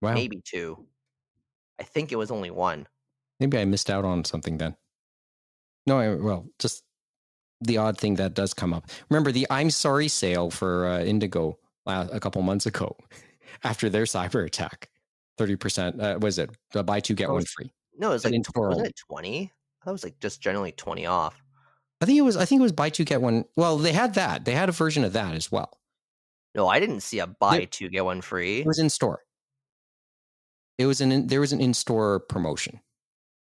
Wow. Maybe two. I think it was only one. Maybe I missed out on something then. No, I, well, just the odd thing that does come up. Remember the I'm sorry sale for uh, Indigo a couple months ago after their cyber attack. 30%, uh, was it? Uh, buy two, get oh, one free. No, it was like, wasn't it 20? That was like just generally 20 off. I think it was. I think it was buy two get one. Well, they had that. They had a version of that as well. No, I didn't see a buy two get one free. It was in store. It was an in, there was an in store promotion,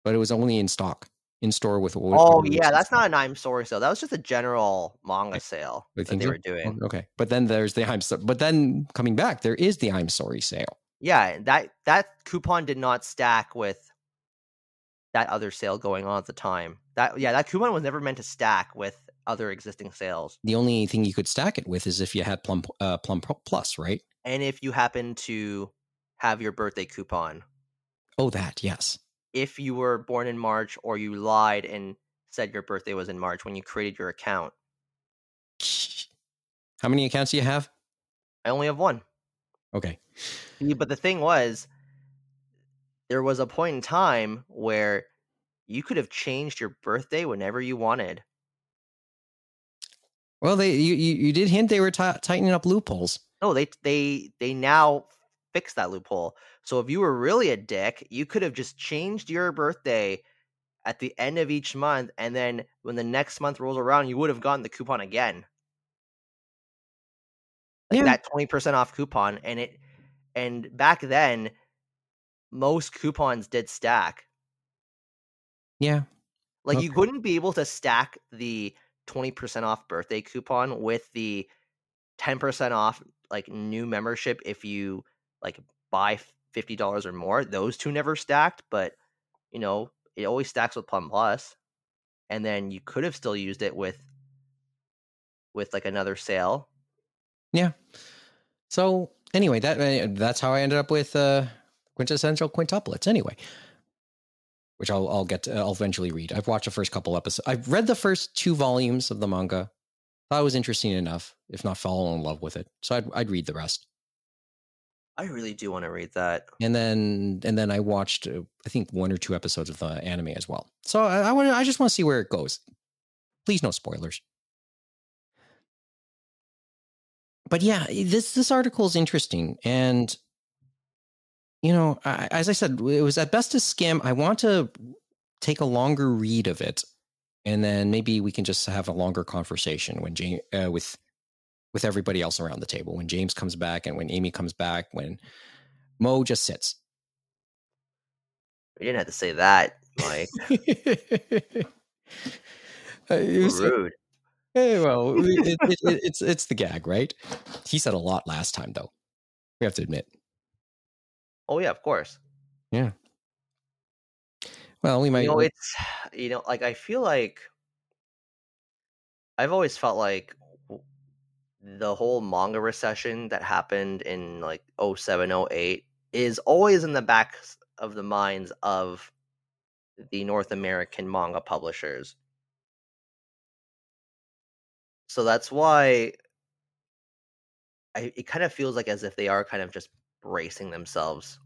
but it was only in stock in store with. oh yeah, that's not an I'm sorry sale. That was just a general manga sale that they were doing. Oh, okay, but then there's the I'm sorry. But then coming back, there is the I'm sorry sale. Yeah, that that coupon did not stack with that other sale going on at the time. That yeah, that coupon was never meant to stack with other existing sales. The only thing you could stack it with is if you had Plum uh, Plum Plus, right? And if you happen to have your birthday coupon. Oh, that yes. If you were born in March or you lied and said your birthday was in March when you created your account. How many accounts do you have? I only have one. Okay. But the thing was, there was a point in time where you could have changed your birthday whenever you wanted. Well, they you you, you did hint they were t- tightening up loopholes. No, they they they now fixed that loophole. So if you were really a dick, you could have just changed your birthday at the end of each month, and then when the next month rolls around, you would have gotten the coupon again. Like yeah. that twenty percent off coupon, and it and back then, most coupons did stack. Yeah, like okay. you wouldn't be able to stack the 20% off birthday coupon with the 10% off like new membership if you like buy $50 or more. Those two never stacked, but you know, it always stacks with Plum And then you could have still used it with with like another sale. Yeah. So anyway, that uh, that's how I ended up with uh quintessential quintuplets anyway which I'll I'll get to, I'll eventually read. I've watched the first couple episodes. I've read the first two volumes of the manga. Thought it was interesting enough, if not fall in love with it. So I'd I'd read the rest. I really do want to read that. And then and then I watched uh, I think one or two episodes of the anime as well. So I, I want I just want to see where it goes. Please no spoilers. But yeah, this this article is interesting and you know, I, as I said, it was at best a skim. I want to take a longer read of it, and then maybe we can just have a longer conversation when James uh, with with everybody else around the table. When James comes back and when Amy comes back, when Mo just sits. You didn't have to say that, Mike. Uh, it Rude. Hey, well, it, it, it, it's it's the gag, right? He said a lot last time, though. We have to admit. Oh yeah, of course. Yeah. Well, we might. you know it's you know like i feel like i've always felt like the whole manga recession that happened in like 07 08 is always in the back of the minds of the north american manga publishers. So that's why I, it kind of feels like as if they are kind of just bracing themselves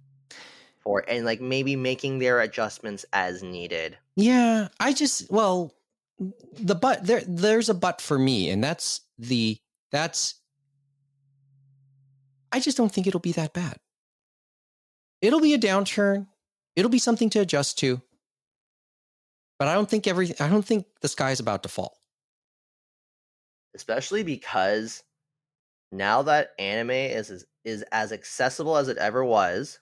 for and like maybe making their adjustments as needed. Yeah, I just well, the but there there's a but for me, and that's the that's. I just don't think it'll be that bad. It'll be a downturn. It'll be something to adjust to. But I don't think every I don't think the sky's about to fall. especially because now that anime is is, is as accessible as it ever was,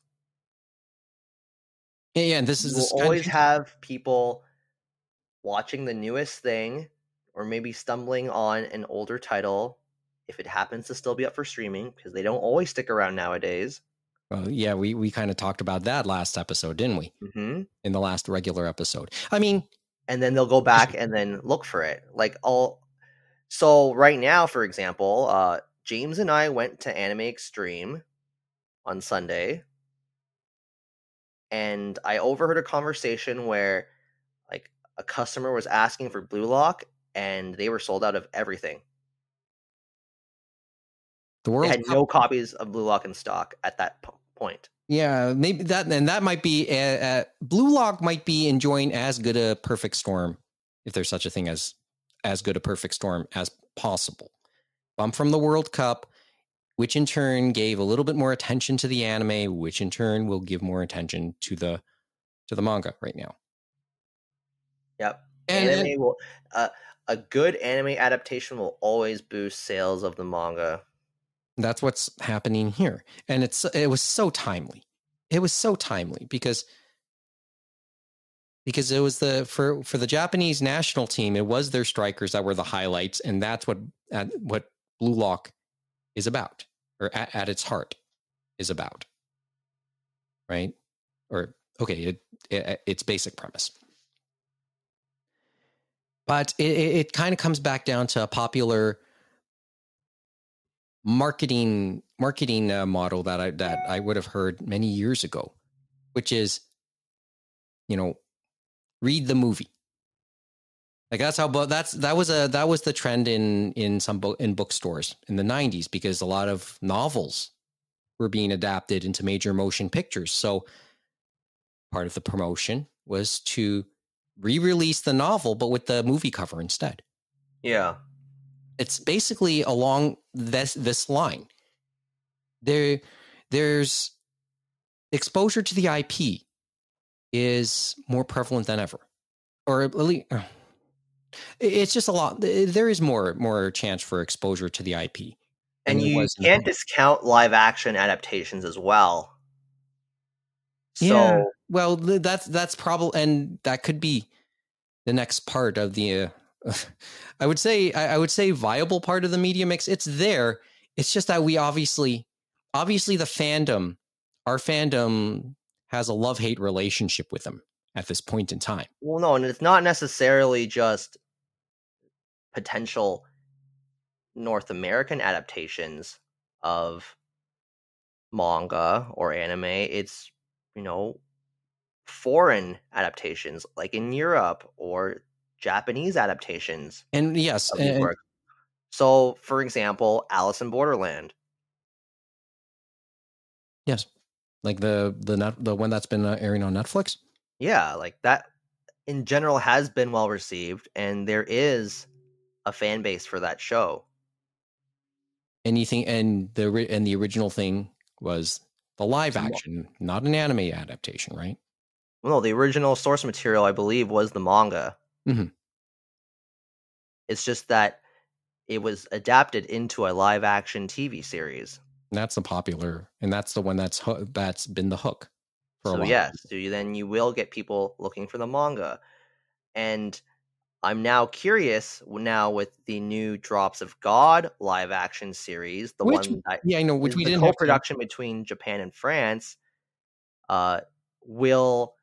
Yeah, yeah. And this is will always have people watching the newest thing, or maybe stumbling on an older title if it happens to still be up for streaming because they don't always stick around nowadays. Well, yeah, we we kind of talked about that last episode, didn't we? hmm In the last regular episode. I mean, and then they'll go back and then look for it. Like all so right now, for example, uh James and I went to Anime Extreme on Sunday and I overheard a conversation where like a customer was asking for Blue Lock and they were sold out of everything. The world had no copies of Blue Lock in stock at that po- point. Yeah, maybe that and that might be uh, uh, Blue Lock might be enjoying as good a perfect storm, if there's such a thing as as good a perfect storm as possible. Bump from the World Cup, which in turn gave a little bit more attention to the anime, which in turn will give more attention to the to the manga right now. Yep. And, anime and- will uh, a good anime adaptation will always boost sales of the manga. That's what's happening here. And it's it was so timely. It was so timely because because it was the for for the japanese national team it was their strikers that were the highlights and that's what uh, what blue lock is about or at, at its heart is about. Right? Or okay it, it its basic premise. But it, it kind of comes back down to a popular marketing marketing uh, model that I that I would have heard many years ago, which is, you know, read the movie. Like that's how that's that was a that was the trend in in some book in bookstores in the '90s because a lot of novels were being adapted into major motion pictures. So part of the promotion was to re-release the novel, but with the movie cover instead Yeah. It's basically along this this line. There, there's exposure to the IP is more prevalent than ever, or at least it's just a lot. There is more more chance for exposure to the IP, and you was in the can't discount live action adaptations as well. So Yeah. Well, that's that's probably, and that could be the next part of the. Uh, I would say I, would say viable part of the media mix. It's there. It's just that we obviously, obviously, the fandom, our fandom has a love hate relationship with them at this point in time. well, no, and it's not necessarily just potential North American adaptations of manga or anime. It's you know foreign adaptations like in Europe or Japanese adaptations And yes, and-. So, for example, Alice in Borderland. yes, like the the net, the one that's been uh, airing on Netflix. yeah like that in general has been well received and there is a fan base for that show anything and the and the original thing was the live action not an anime adaptation right well no the original source material i believe was the manga Mhm. it's just that it was adapted into a live action TV series. And that's the popular, and that's the one that's that's been the hook for a while. yes, so you- then you will get people looking for the manga. And I'm now curious now with the new Drops of God live action series, the Which- one that Yeah, I know. Which we didn't have to- between Japan and France, uh, will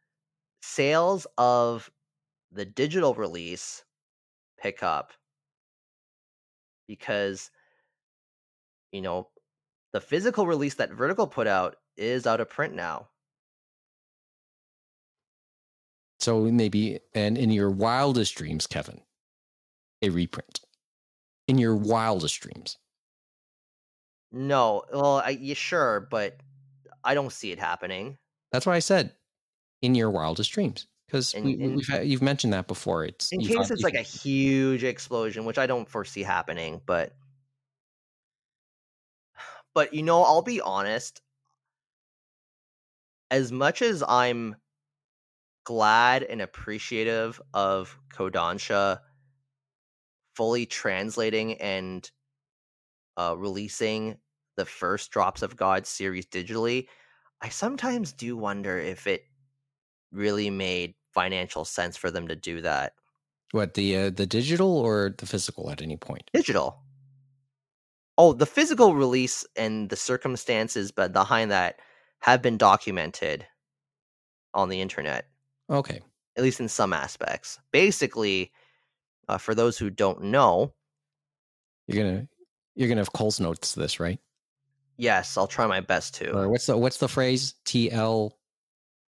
sales of the digital release pick up? Because you know the physical release that Vertical put out is out of print now. So maybe, and in your wildest dreams, Kevin, a reprint. In your wildest dreams. No, well, I, yeah, sure, but I don't see it happening. That's why I said in your wildest dreams. Because we, we- in- we've had, you've mentioned that before. It's In case it's like a huge explosion, which I don't foresee happening, but but you know, I'll be honest. As much as I'm glad and appreciative of Kodansha fully translating and uh, releasing the first Drops of God series digitally, I sometimes do wonder if it really made financial sense for them to do that what the uh, the digital or the physical at any point. digital. Oh, the physical release and the circumstances but behind that have been documented on the internet, Okay. at least in some aspects. Basically, uh, for those who don't know, You're gonna you're gonna have Cole's notes to this, right? yes, I'll try my best to. Or what's the what's the phrase? TL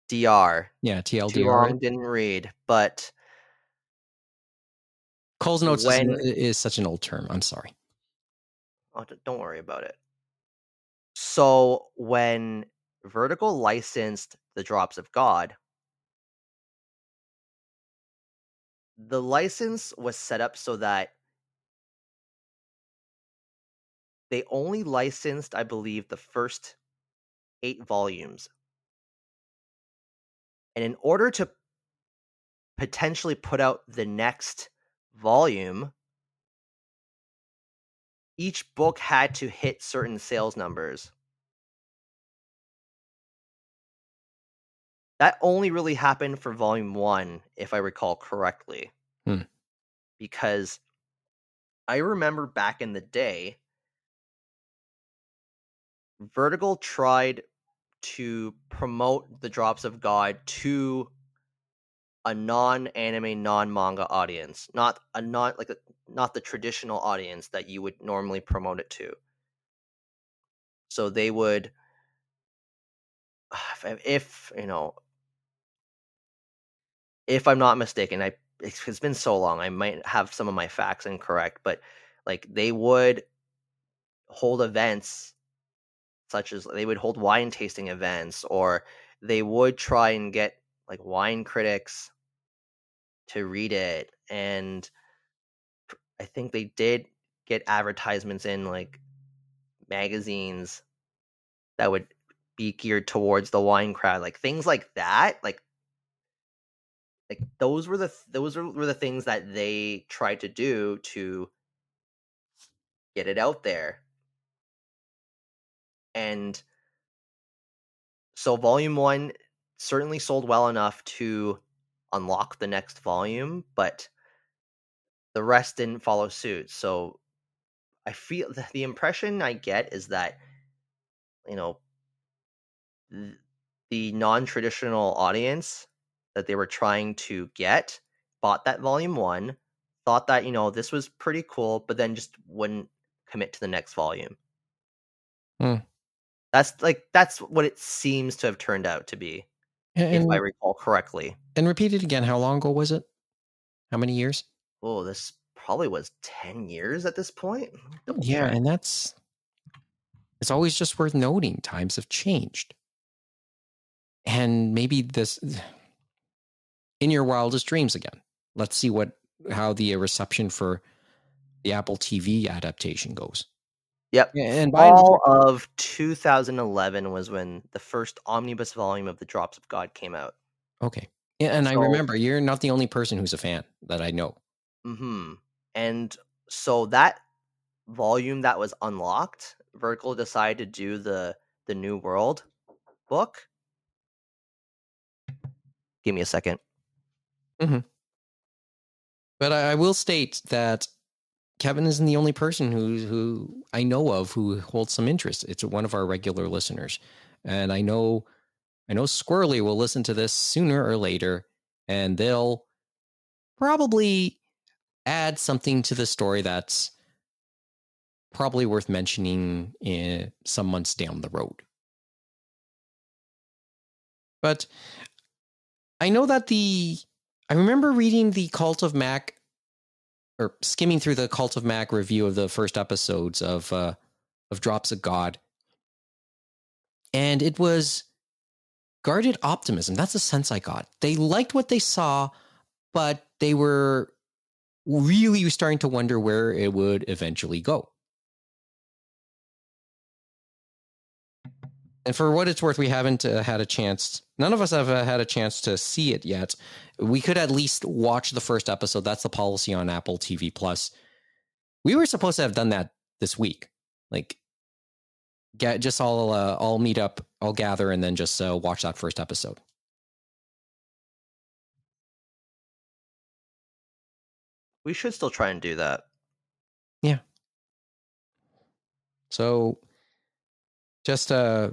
DR. yeah, Too TLDR. long, didn't read, but Cole's notes is, such an old term. I'm sorry. Oh, don't worry about it. So when Vertical licensed the Drops of God, the license was set up so that they only licensed, I believe, the first eight volumes. And in order to potentially put out the next volume, each book had to hit certain sales numbers. That only really happened for volume one, if I recall correctly. Hmm. Because I remember back in the day, Vertical tried to promote the Drops of God to a non-anime, non-manga audience, not a non like a, not the traditional audience that you would normally promote it to. So they would, if, if you know, if I'm not mistaken, I it's been so long, I might have some of my facts incorrect, but like they would hold events such as they would hold wine tasting events or they would try and get like wine critics to read it and i think they did get advertisements in like magazines that would be geared towards the wine crowd like things like that like like those were the th- those were the things that they tried to do to get it out there and so volume one certainly sold well enough to unlock the next volume, but the rest didn't follow suit. So I feel the, the impression I get is that you know th- the non-traditional audience that they were trying to get bought that volume 1, thought that you know this was pretty cool, but then just wouldn't commit to the next volume. Hmm. That's like that's what it seems to have turned out to be, And, if I recall correctly. and repeat it again. How long ago was it? How many years? Oh, this probably was 10 years at this point. Yeah, check. and that's it's always just worth noting times have changed. And maybe this in your wildest dreams again. Let's see what how the uh, reception for the Apple TV adaptation goes. Yep. And Fall of 2011 was when the first omnibus volume of The Drops of God came out. okay. Yeah, and I remember you're not the only person who's a fan that I know. hmm And so that volume that was unlocked, Vertical decided to do the the New World book. Give me a second. Hmm. But I, I will state that Kevin isn't the only person who who I know of who holds some interest. It's one of our regular listeners, and I know I know Squirrely will listen to this sooner or later, and they'll probably add something to the story that's probably worth mentioning in some months down the road. But I know that the I remember reading the Cult of Mac or skimming through the Cult of Mac review of the first episodes of uh, of Drops of God, and it was guarded optimism. That's the sense I got. They liked what they saw, but they were really starting to wonder where it would eventually go. And for what it's worth, we haven't uh, had a chance. None of us have uh, had a chance to see it yet. We could at least watch the first episode. That's the policy on Apple TV Plus. We were supposed to have done that this week. Like, get just all uh, all meet up, all gather, and then just uh, watch that first episode. We should still try and do that. Yeah. So, just uh,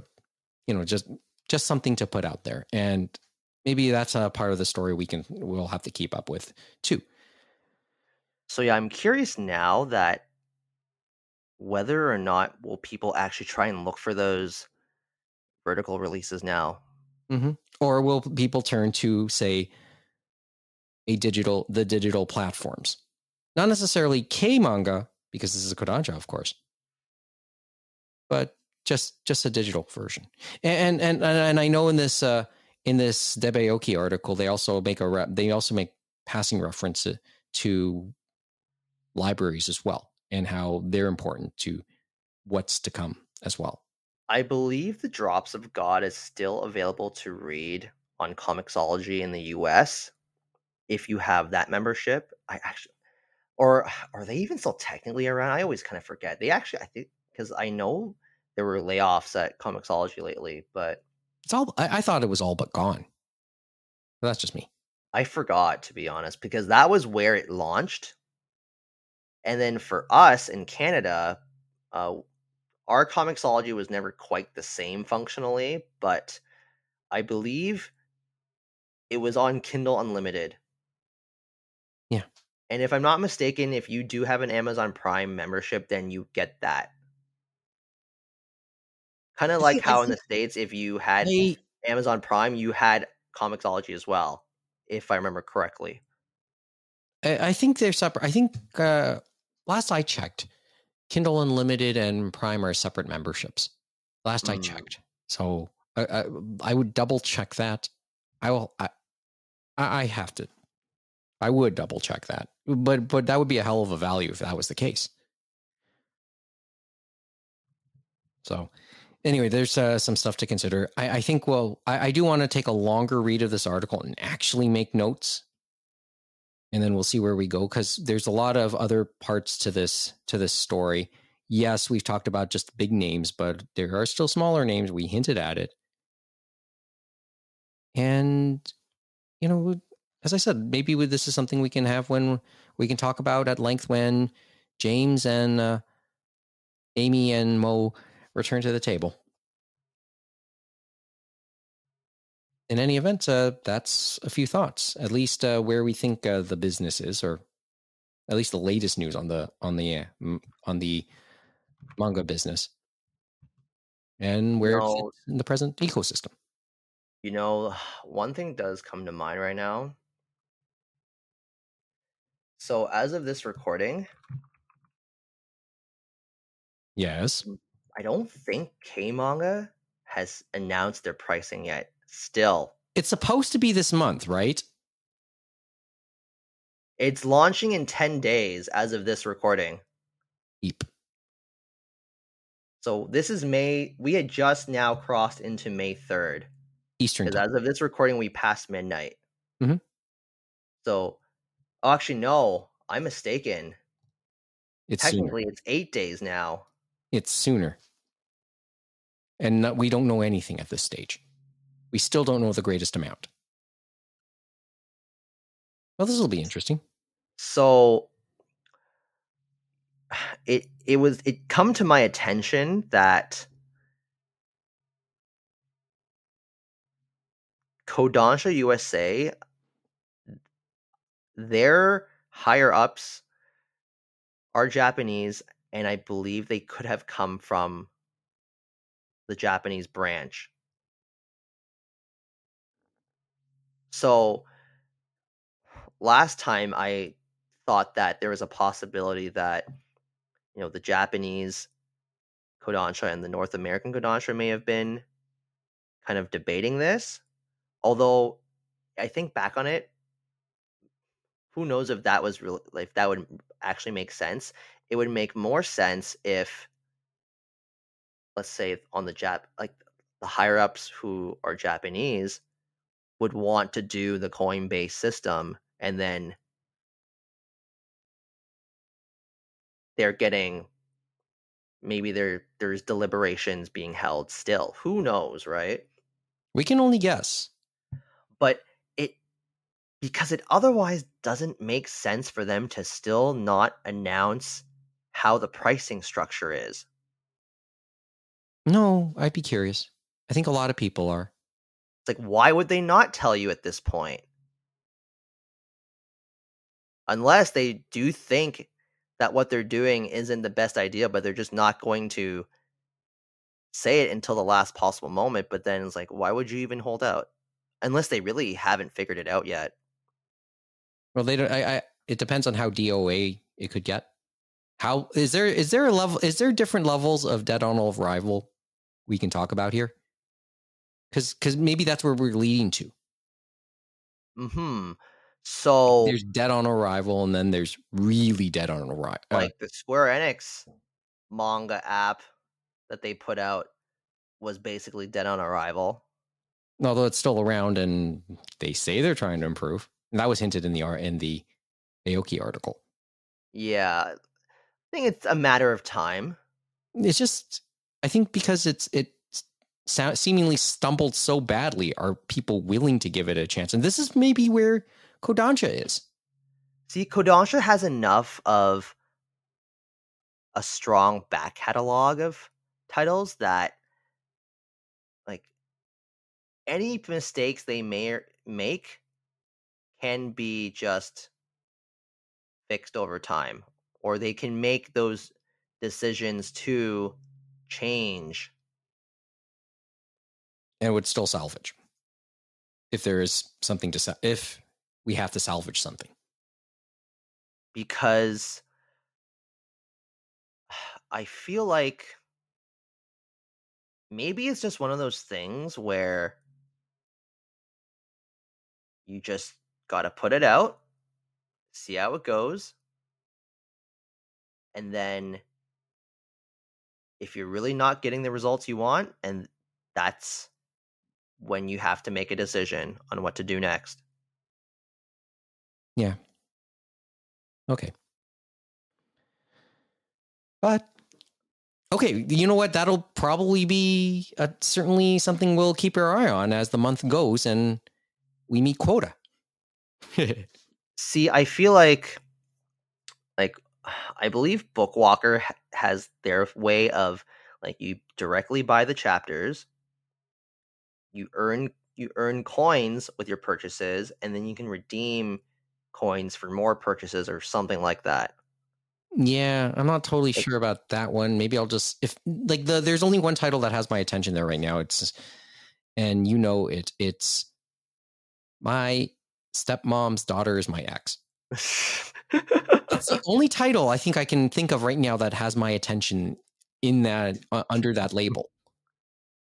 you know, just just something to put out there, and maybe that's a part of the story we can we'll have to keep up with too. So yeah, I'm curious now that whether or not will people actually try and look for those vertical releases now. hmm Or will people turn to say a digital the digital platforms? Not necessarily K manga because this is a Kodansha, of course, but just just a digital version. And and and, I know in this uh, in this Deb Aoki article, they also make a re- they also make passing reference to, to libraries as well and how they're important to what's to come as well. I believe the Drops of God is still available to read on Comixology in the US if you have that membership. I actually or are they even still technically around? I always kind of forget. They actually I think because I know there were layoffs at Comixology lately, but It's all I, I thought it was all but gone. But that's just me. I forgot to be honest because that was where it launched. And then for us in Canada, uh, our Comixology was never quite the same functionally, but I believe it was on Kindle Unlimited. Yeah. And if I'm not mistaken, if you do have an Amazon Prime membership, then you get that. Kind of like I how in the States, if you had I, Amazon Prime, you had Comixology as well, if I remember correctly. I I think they're separate. I think uh, last I checked, Kindle Unlimited and Prime are separate memberships. Last I Mm. checked, so I, I, I would double check that. I will. I, I I have to. I would double check that, but but that would be a hell of a value if that was the case. So, anyway, there's uh, some stuff to consider. I, I think. Well, I, I do want to take a longer read of this article and actually make notes and then we'll see where we go because there's a lot of other parts to this to this story yes we've talked about just big names but there are still smaller names we hinted at it and you know as i said maybe with- this is something we can have when we can talk about at length when james and uh, amy and mo return to the table in any event, uh, that's a few thoughts. At least uh, where we think uh, the business is, or at least the latest news on the on the uh, on the manga business, and where it No. fits in the present ecosystem. You know, one thing does come to mind right now. So, as of this recording, Yes, I don't think K Manga has announced their pricing yet. Still, it's supposed to be this month, right? it's launching in 10 days as of this recording. Eep. So, this is May. We had just now crossed into May 3rd. Eastern. Because as of this recording, we passed midnight. Mhm. So, actually, no, I'm mistaken. It's Technically, sooner. it's eight days now. It's sooner. And no- we don't know anything at this stage. We still don't know the greatest amount. Well, this will be interesting. So it it was it come to my attention that Kodansha USA their higher ups are Japanese and I believe they could have come from the Japanese branch. So last time I thought that there was a possibility that you know the Japanese Kodansha and the North American Kodansha may have been kind of debating this. Although I think back on it, who knows if that was real if that would actually make sense. It would make more sense if let's say on the Jap like the higher ups who are Japanese would want to do the coin based system and then they're getting maybe there there's deliberations being held still. Who knows right? We can only guess. but it because it otherwise doesn't make sense for them to still not announce how the pricing structure is No, I'd be curious. I think a lot of people are. it's like why would they not tell you at this point unless they do think that what they're doing isn't the best idea but they're just not going to say it until the last possible moment but then it's like why would you even hold out unless they really haven't figured it out yet Well, they don't. I, I. It depends on how DOA it could get. How is there? Is there a level? Is there different levels of dead on arrival we can talk about here? Because because maybe that's where we're leading to. hmm so There's dead on arrival, and then there's really dead on arrival. like the Square Enix manga app that they put out was basically dead on arrival. although it's still around, and they say they're trying to improve. And that was hinted in the in the Aoki article. Yeah, I think it's a matter of time. It's just, I think because it's it sou- seemingly stumbled so badly, are people willing to give it a chance? And this is maybe where Kodansha is. See, Kodansha has enough of a strong back catalog of titles that, like, any mistakes they may make can be just fixed over time, or they can make those decisions to change. and would still salvage if there is something to sa- if we have to salvage something. because I feel like maybe it's just one of those things where you just got to put it out, see how it goes, and then if you're really not getting the results you want, and that's when you have to make a decision on what to do next. Yeah. Okay. But okay, you know what? That'll probably be uh certainly something we'll keep our eye on as the month goes and we meet quota. See, I feel like, like, I believe Bookwalker has their way of like you directly buy the chapters, you earn you earn coins with your purchases, and then you can redeem coins for more purchases or something like that. yeah, I'm not totally Like- sure about that one. Maybe I'll just if like the there's only one title that has my attention there right now. It's and you know it it's my stepmom's daughter is my ex. That's the only title I think I can think of right now that has my attention in that uh, under that label.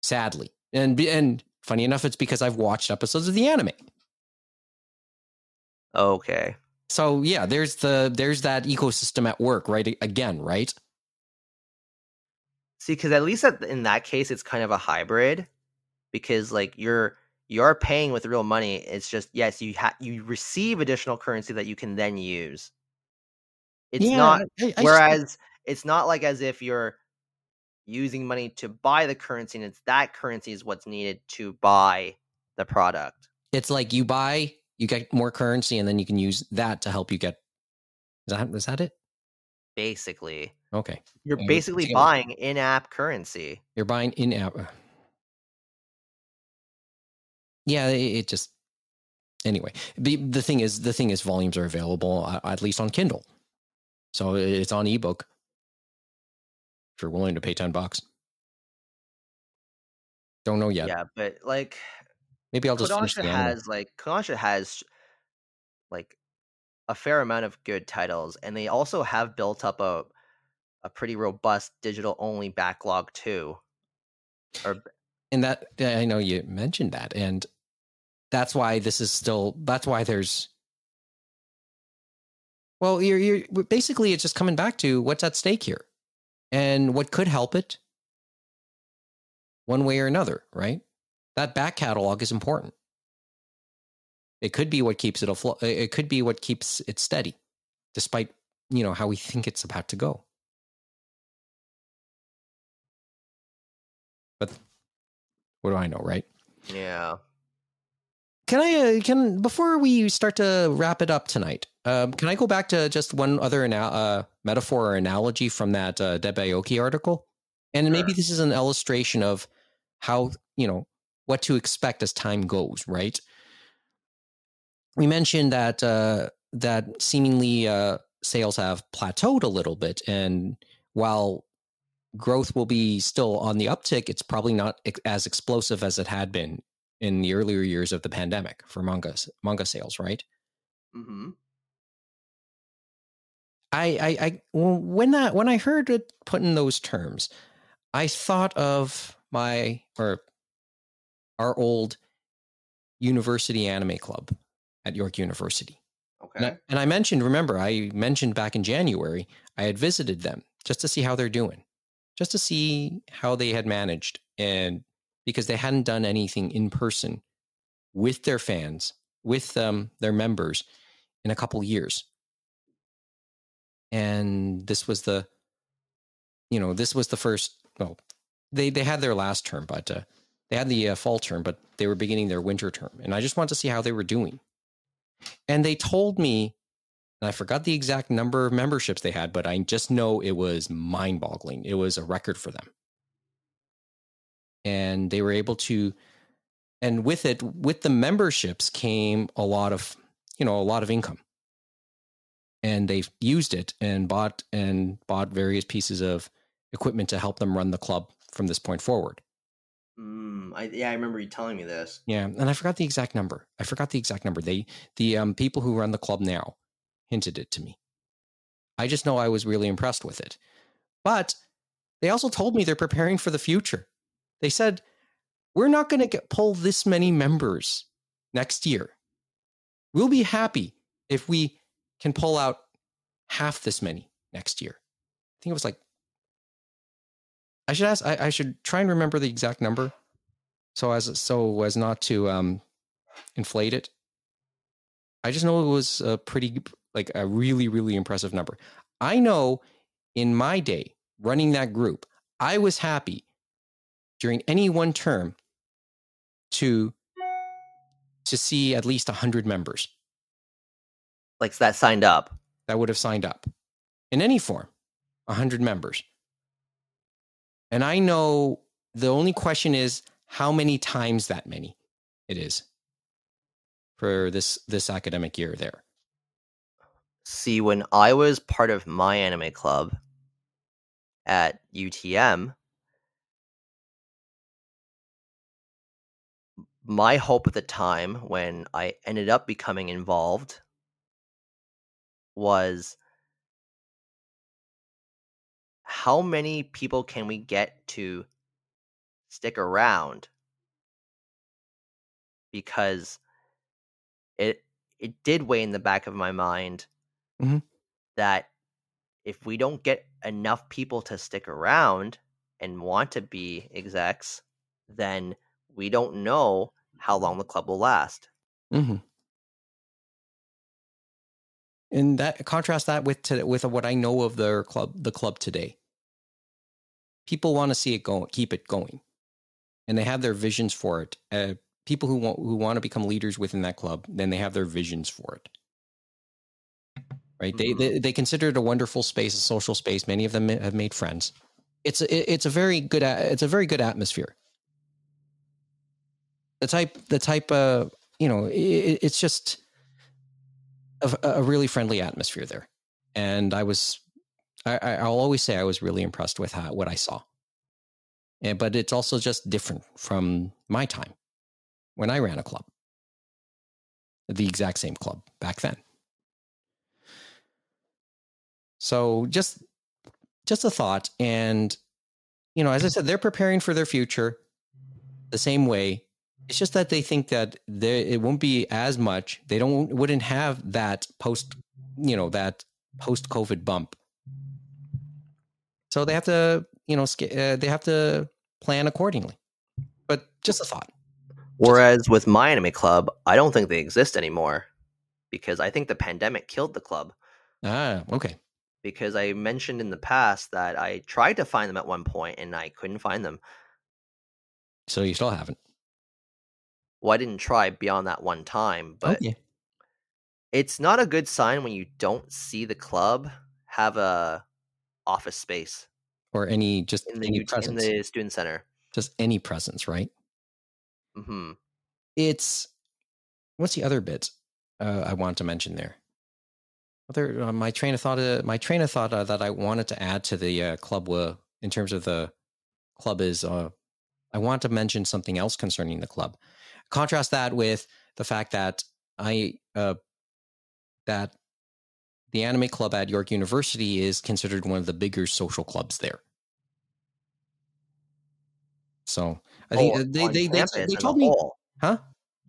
Sadly, and and funny enough, it's because I've watched episodes of the anime. okay. So yeah, there's the there's that ecosystem at work, right? Again, right? See, because at least in that case, it's kind of a hybrid, because like you're you're paying with real money. It's just yes, you ha- you receive additional currency that you can then use. It's Yeah, not I- I just- whereas it's not like as if you're using money to buy the currency and it's that currency is what's needed to buy the product. it's like you buy, you get more currency, and then you can use that to help you get. Is that is that it? Basically, Okay, you're basically buying in-app currency. you're buying in app. Yeah, it, it just. Anyway, the the thing is, the thing is, volumes are available uh, at least on Kindle, so it's on ebook. If you're willing to pay ten bucks, don't know yet. Yeah, but like Maybe I'll just Kodansha has like Kodansha has like a fair amount of good titles, and they also have built up a a pretty robust digital only backlog too. Or and that I know you mentioned that, and that's why this is still. That's why there's. Well, you're you're basically it's just coming back to what's at stake here, and what could help it. One way or another, right? That back catalog is important. It could be what keeps it afloat. It could be what keeps it steady, despite you know how we think it's about to go. But what do I know, right? yeah, Can I uh, can before we start to wrap it up tonight? Um, can I go back to just one other ana- uh, metaphor or analogy from that uh, Deb Aoki article? And maybe this is an illustration of how you know what to expect as time goes. Right? We mentioned that uh, that seemingly uh, sales have plateaued a little bit, and while growth will be still on the uptick, it's probably not ex- as explosive as it had been in the earlier years of the pandemic for manga manga sales, right? hmm I, I, I when that when I heard it put in those terms, I thought of my or our old university anime club at York University. And, okay, I, and I mentioned, remember, I mentioned back in January, I had visited them just to see how they're doing, just to see how they had managed. And because they hadn't done anything in person with their fans, with um, their members in a couple years. And this was the, you know, this was the first, well, they, they had their last term, but uh, they had the uh, fall term, but they were beginning their winter term. And I just wanted to see how they were doing. And they told me, and I forgot the exact number of memberships they had, but I just know it was mind boggling. It was a record for them. And they were able to, and with it, with the memberships came a lot of, you know, a lot of income. And they used it and bought and bought various pieces of equipment to help them run the club from this point forward. mm, I, yeah, I remember you telling me this. Yeah, and I forgot the exact number. I forgot the exact number. They the um, people who run the club now hinted it to me. I just know I was really impressed with it. But they also told me they're preparing for the future. They said we're not going to get pull this many members next year. We'll be happy if we can pull out half this many next year. I think it was like I should ask. I, I should try and remember the exact number, so as so as not to um, inflate it. I just know it was a pretty like a really really impressive number. I know in my day running that group, I was happy during any one term to to see at least 100 members Like that signed up. that would have signed up in any form 100 members and i know the only question is how many times that many it is for this this academic year there See, when I was part of my anime club at UTM, my hope at the time when I ended up becoming involved was how many people can we get to stick around? Because it it did weigh in the back of my mind Mhm. that if we don't get enough people to stick around and want to be execs, then we don't know how long the club will last. mm-hmm. And that contrast that with to, with what I know of their club, the club today. People want to see it go, keep it going, and they have their visions for it. Uh, people who want who want to become leaders within that club, then they have their visions for it. Right? Mhm. They, they they consider it a wonderful space, a social space. Many of them have made friends. It's a, it's a very good it's a very good atmosphere. The type the type uh you know it, it's just a, a really friendly atmosphere there, and I was I- I'll always say I was really impressed with how, what I saw. And, but it's also just different from my time when I ran a club, the exact same club back then. So just just a thought, and you know, as I said, they're preparing for their future the same way. It's just that they think that there it won't be as much. They don't wouldn't have that post, you know, that post COVID bump. So they have to, you know, uh, they have to plan accordingly. But just a thought. Whereas with my anime club, I don't think they exist anymore because I think the pandemic killed the club. Ah, okay. Because I mentioned in the past that I tried to find them at one point and I couldn't find them. So you still haven't. Well, I didn't try beyond that one time, but okay. it's not a good sign when you don't see the club have a office space Or any just in the any U- in the student center. just any presence, right? hmm It's what's the other bit uh, I want to mention there? Other uh, my train of thought. Uh, my train of thought uh, that I wanted to add to the uh, club uh, in terms of the club is uh, I want to mention something else concerning the club. Contrast that with the fact that I uh, that the anime club at York University is considered one of the bigger social clubs there. So I think Oh, they they they, they told me, huh?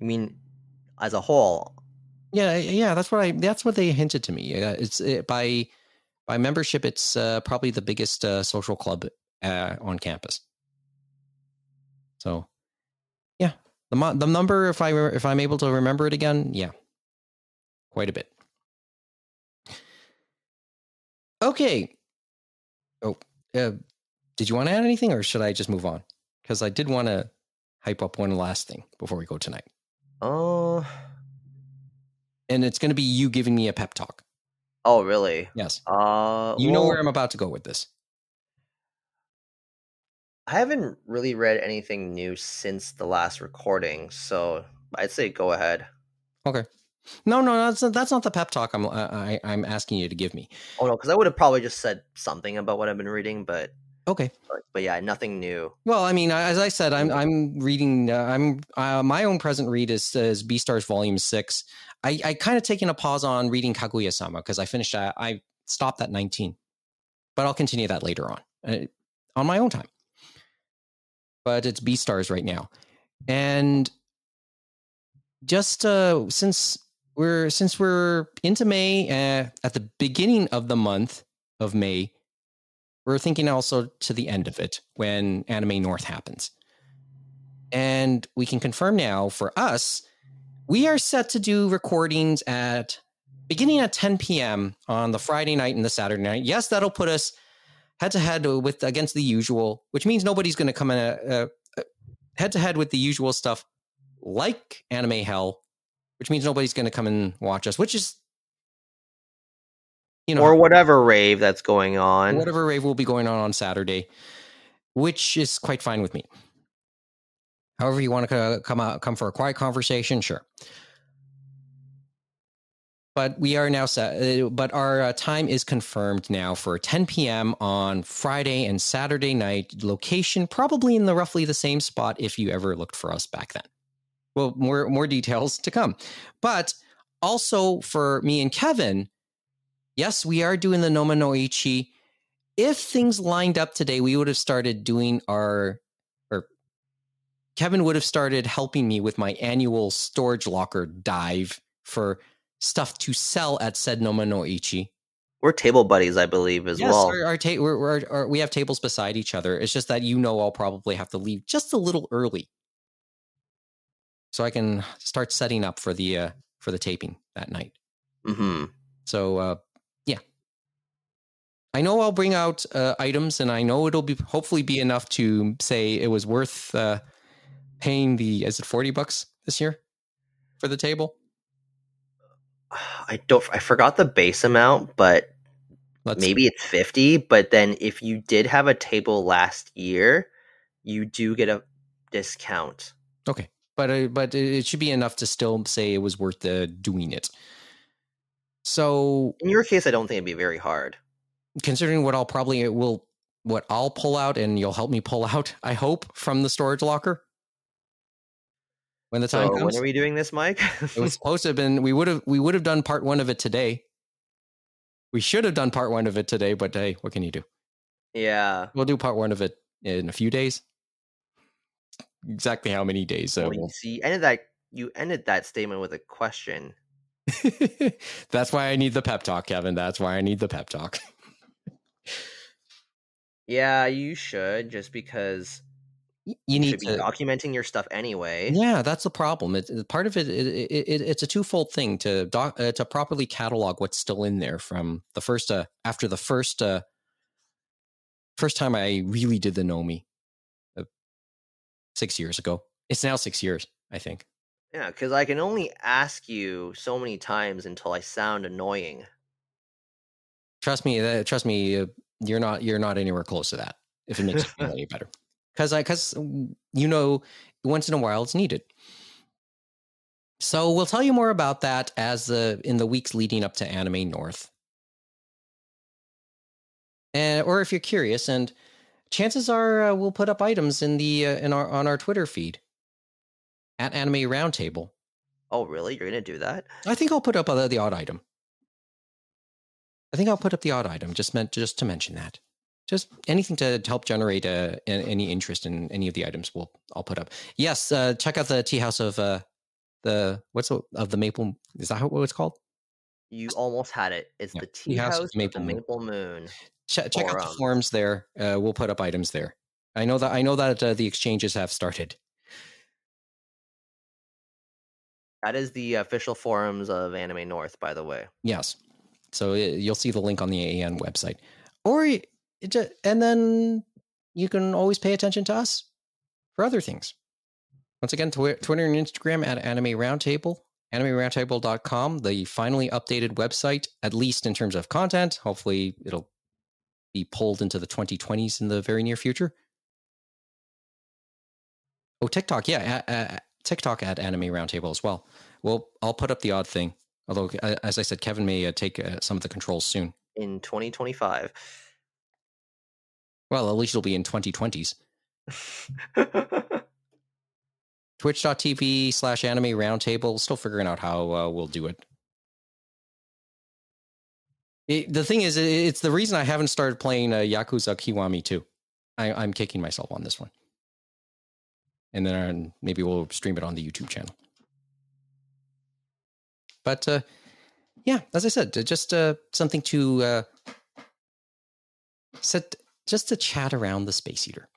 I mean as a whole? Yeah, yeah, that's what I. That's what they hinted to me. Uh, it's it, by by membership. It's uh, probably the biggest uh, social club uh, on campus. So, yeah, the mo- the number, if I if I'm able to remember it again, yeah, quite a bit. Okay. Oh, uh, did you want to add anything, or should I just move on? Because I did want to hype up one last thing before we go tonight, Oh, and it's going to be you giving me a pep talk. oh, really? Yes. Uh, You know where I'm about to go with this. I haven't really read anything new since the last recording, so I'd say go ahead. Okay. No, no, that's not, that's not the pep talk I'm I, I'm asking you to give me. Oh no, because I would have probably just said something about what I've been reading, but Okay. but, yeah, nothing new. Well, I mean, as I said, I'm I'm reading. Uh, I'm uh, my own present read is is Beastars Volume Six. I I kind of taken a pause on reading Kaguya Sama because I finished. Uh, I stopped at 19, but I'll continue that later on uh, on my own time. But it's Beastars right now, and just uh, since we're since we're into May uh, at the beginning of the month of May, we're thinking also to the end of it when Anime North happens. And we can confirm now for us, we are set to do recordings at beginning at 10 p.m. on the Friday night and the Saturday night. Yes, that'll put us head to head with against the usual, which means nobody's going to come in head to head with the usual stuff like Anime Hell, which means nobody's going to come and watch us, which is you know or whatever rave that's going on. whatever rave will be going on on Saturday, which is quite fine with me. However, you want to come out, come for a quiet conversation, sure. But we are now set. uh, But our uh, time is confirmed now for 10 p.m. on Friday and Saturday night. Location probably in the roughly the same spot if you ever looked for us back then. Well, more more details to come. But also for me and Kevin, yes, we are doing the Nomi no Ichi. If things lined up today, we would have started doing our, or Kevin would have started helping me with my annual storage locker dive for stuff to sell at said Nomi no Ichi. We're table buddies, I believe, as yes, well. our, our ta- we're, we're, our, we have tables beside each other. It's just that you know I'll probably have to leave just a little early, so I can start setting up for the uh, for the taping that night. hmm So uh, I know I'll bring out uh, items, and I know it'll be hopefully be enough to say it was worth uh, paying the is it forty bucks this year for the table. I don't. I forgot the base amount, but Let's maybe it's fifty. But then if you did have a table last year, you do get a discount. okay, but uh, but it should be enough to still say it was worth uh, doing it. So In your case, I don't think it'd be very hard. Considering what I'll probably it will what I'll pull out and you'll help me pull out, I hope, from the storage locker when the time So comes. when are we doing this, Mike? it was supposed to have been we would have we would have done part one of it today. We should have done part one of it today, but hey, what can you do? yeah. We'll do part one of it in a few days. Exactly how many days? So Well, you see, you ended that you ended that statement with a question. that's why I need the pep talk, Kevin. That's why I need the pep talk. Yeah, you should just because You need to be documenting your stuff anyway. Yeah, that's the problem. It, it- part of it, it, it, it it's a twofold thing to doc, uh, to properly catalog what's still in there from the first uh, after the first uh, first time I really did the Nomi uh, six years ago. It's now six years, I think. Yeah, because I can only ask you so many times until I sound annoying. Trust me, uh, trust me, uh, you're not you're not anywhere close to that. If it makes you feel any better, because I because you know once in a while it's needed. So we'll tell you more about that as the in the weeks leading up to Anime North. And, or if you're curious, and chances are uh, we'll put up items in the uh, in our on our Twitter feed at Anime Roundtable. Oh, really? You're gonna do that? I think I'll put up uh, the odd item. I think I'll put up the odd item just meant just to mention that. Just anything to help generate uh, any interest in any of the items. We'll I'll put up. Yes, uh, check out the tea house of uh, the what's the, of the maple. Is that what it's called? You almost had it. It's Yeah, the Tea tea House house with with the Maple Moon. Moon. Check, check out the Forum. forums there. Uh, we'll put up items there. I know that I know that uh, the exchanges have started. That is the official forums of Anime North, by the way. Yes. So uh, you'll see the link on the AAN website. Or it and then you can always pay attention to us for other things. Once again, Twi- Twitter and Instagram at Anime Roundtable, animeroundtable.com, the finally updated website, at least in terms of content. Hopefully, it'll be pulled into the 2020s in the very near future. Oh, TikTok, yeah, TikTok at Anime Roundtable as well. Well, I'll put up the odd thing. Although, uh, as I said, Kevin may uh, take uh, some of the controls soon. In 2025. Well, at least it'll be in 2020s. Twitch.tv slash anime roundtable. Still figuring out how uh, we'll do it. It- The thing is, it's the reason I haven't started playing uh, Yakuza Kiwami 2. I, I'm kicking myself on this one. And then maybe we'll stream it on the YouTube channel. But uh, yeah, as I said, uh, just uh, something to uh, set, just to chat around the Space Heater.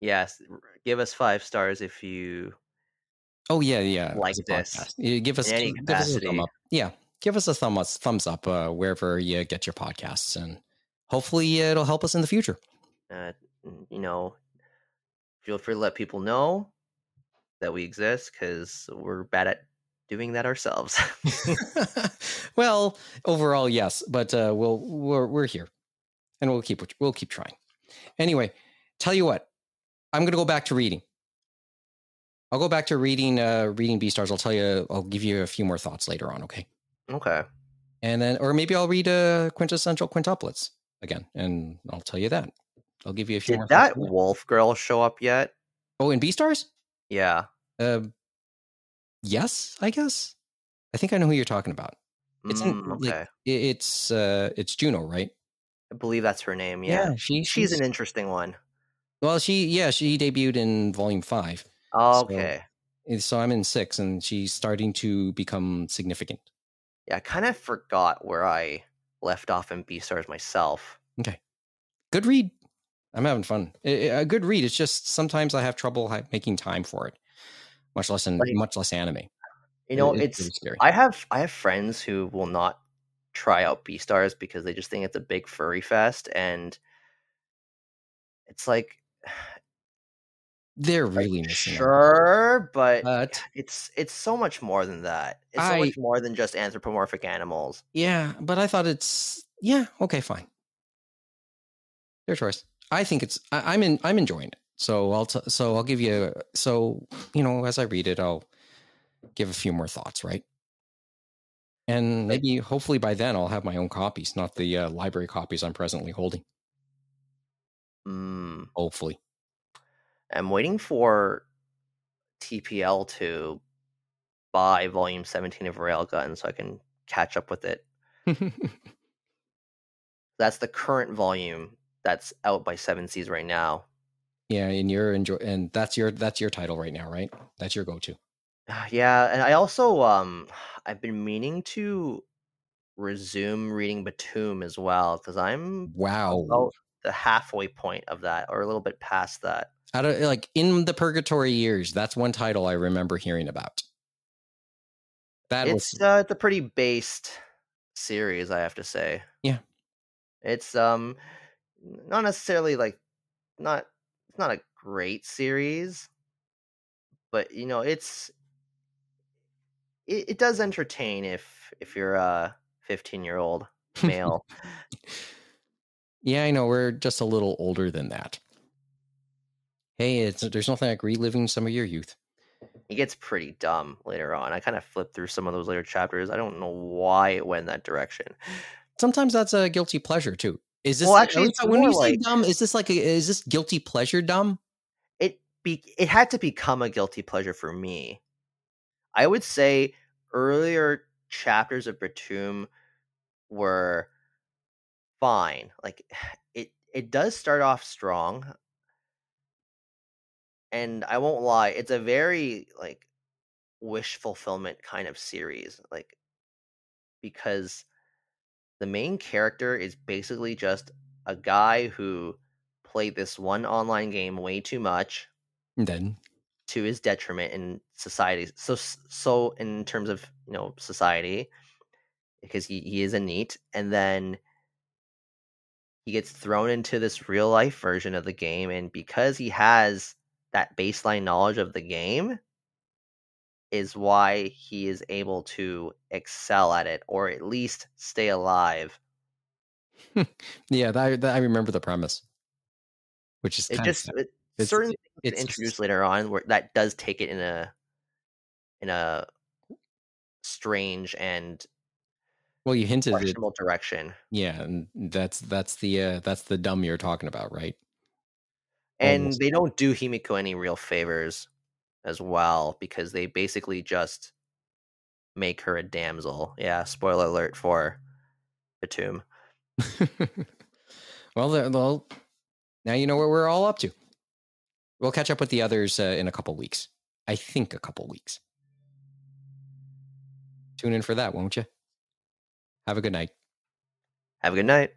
yes, give us five stars if you. Oh yeah, yeah. Like this. give us give us a thumb up. Yeah, give us a thumb up, thumbs up uh, wherever you get your podcasts, and hopefully it'll help us in the future. Uh, you know, feel free to let people know that we exist because we're bad at doing that ourselves. well, overall, yes, but uh, we'll we're we're here, and we'll keep we'll keep trying. Anyway, tell you what, I'm gonna go back to reading. I'll go back to reading uh, reading Beastars. I'll tell you. I'll give you a few more thoughts later on. Okay. okay. and then or maybe I'll read uh, quintessential quintuplets again, and I'll tell you that. I'll give you a few. Did that wolf girl show up yet? Oh, in Beastars? Yeah. Uh, yes, I guess. I think I know who you're talking about. It's in, Mm, okay. i- it's uh, it's Juno, right? I believe that's her name. Yeah. she, She's an interesting one. well, she yeah she debuted in volume five. So- okay. and so I'm in six, and she's starting to become significant. Yeah, I kind of forgot where I left off in Beastars myself. Okay, good read. I'm having fun. A good read. It's just sometimes I have trouble making time for it, much less in Like- much less anime. You know, It- it's scary. I have I have friends who will not try out Beastars because they just think it's a big furry fest and it's like They're really missing sure, but But it's it's so much more than that. It's so much more than just anthropomorphic animals. yeah, but I thought it's yeah okay fine. Their choice. I think it's I, I'm in I'm enjoying it. So I'll t- so I'll give you so you know as I read it I'll give a few more thoughts right. And maybe hopefully by then I'll have my own copies, not the uh, library copies I'm presently holding. Mm. Hopefully. I'm waiting for TPL to buy volume 17 of Railgun so I can catch up with it. That's the current volume that's out by Seven Seas right now. yeah, and you're enjoy and that's your that's your title right now, right? That's your go-to. Yeah, and I also um I've been meaning to resume reading Btooom as well because I'm Wow. about the halfway point of that or a little bit past that. Out of like in the purgatory years, that's one title I remember hearing about. That it's was uh, it's a pretty based series, I have to say. Yeah. It's um not necessarily like not it's not a great series, but you know it's it, it does entertain if if you're a 15 year old male. Yeah, I know. We're just a little older than that. Hey, it's there's nothing like reliving some of your youth. it gets pretty dumb later on. I kind of flipped through some of those later chapters. I don't know why it went that direction. Sometimes that's a guilty pleasure too. Is this Well, actually, when you more say dumb? Is this like a, is this guilty pleasure dumb? it be it had to become a guilty pleasure for me. I would say earlier chapters of Btooom were fine. Like it it does start off strong. And I won't lie, it's a very like wish fulfillment kind of series. Like because the main character is basically just a guy who played this one online game way too much And then to his detriment in society. So so in terms of you know society, because he, he is a NEET, and then he gets thrown into this real life version of the game, and because he has that baseline knowledge of the game, is why he is able to excel at it, or at least stay alive. yeah, that, that- I remember the premise, which is It kind just of it, It's- certain things it's introduced just- later on where that does take it in a in a strange and well, you hinted it. questionable direction. Yeah, and that's that's the uh, that's the dumb you're talking about, right? And Almost. they don't do Himiko any real favors as well because they basically just make her a damsel. Yeah, spoiler alert for Btooom. well, well, now you know what we're all up to. We'll catch up with the others uh, in a couple weeks. I think a couple weeks. Tune in for that, won't you? Have a good night. Have a good night.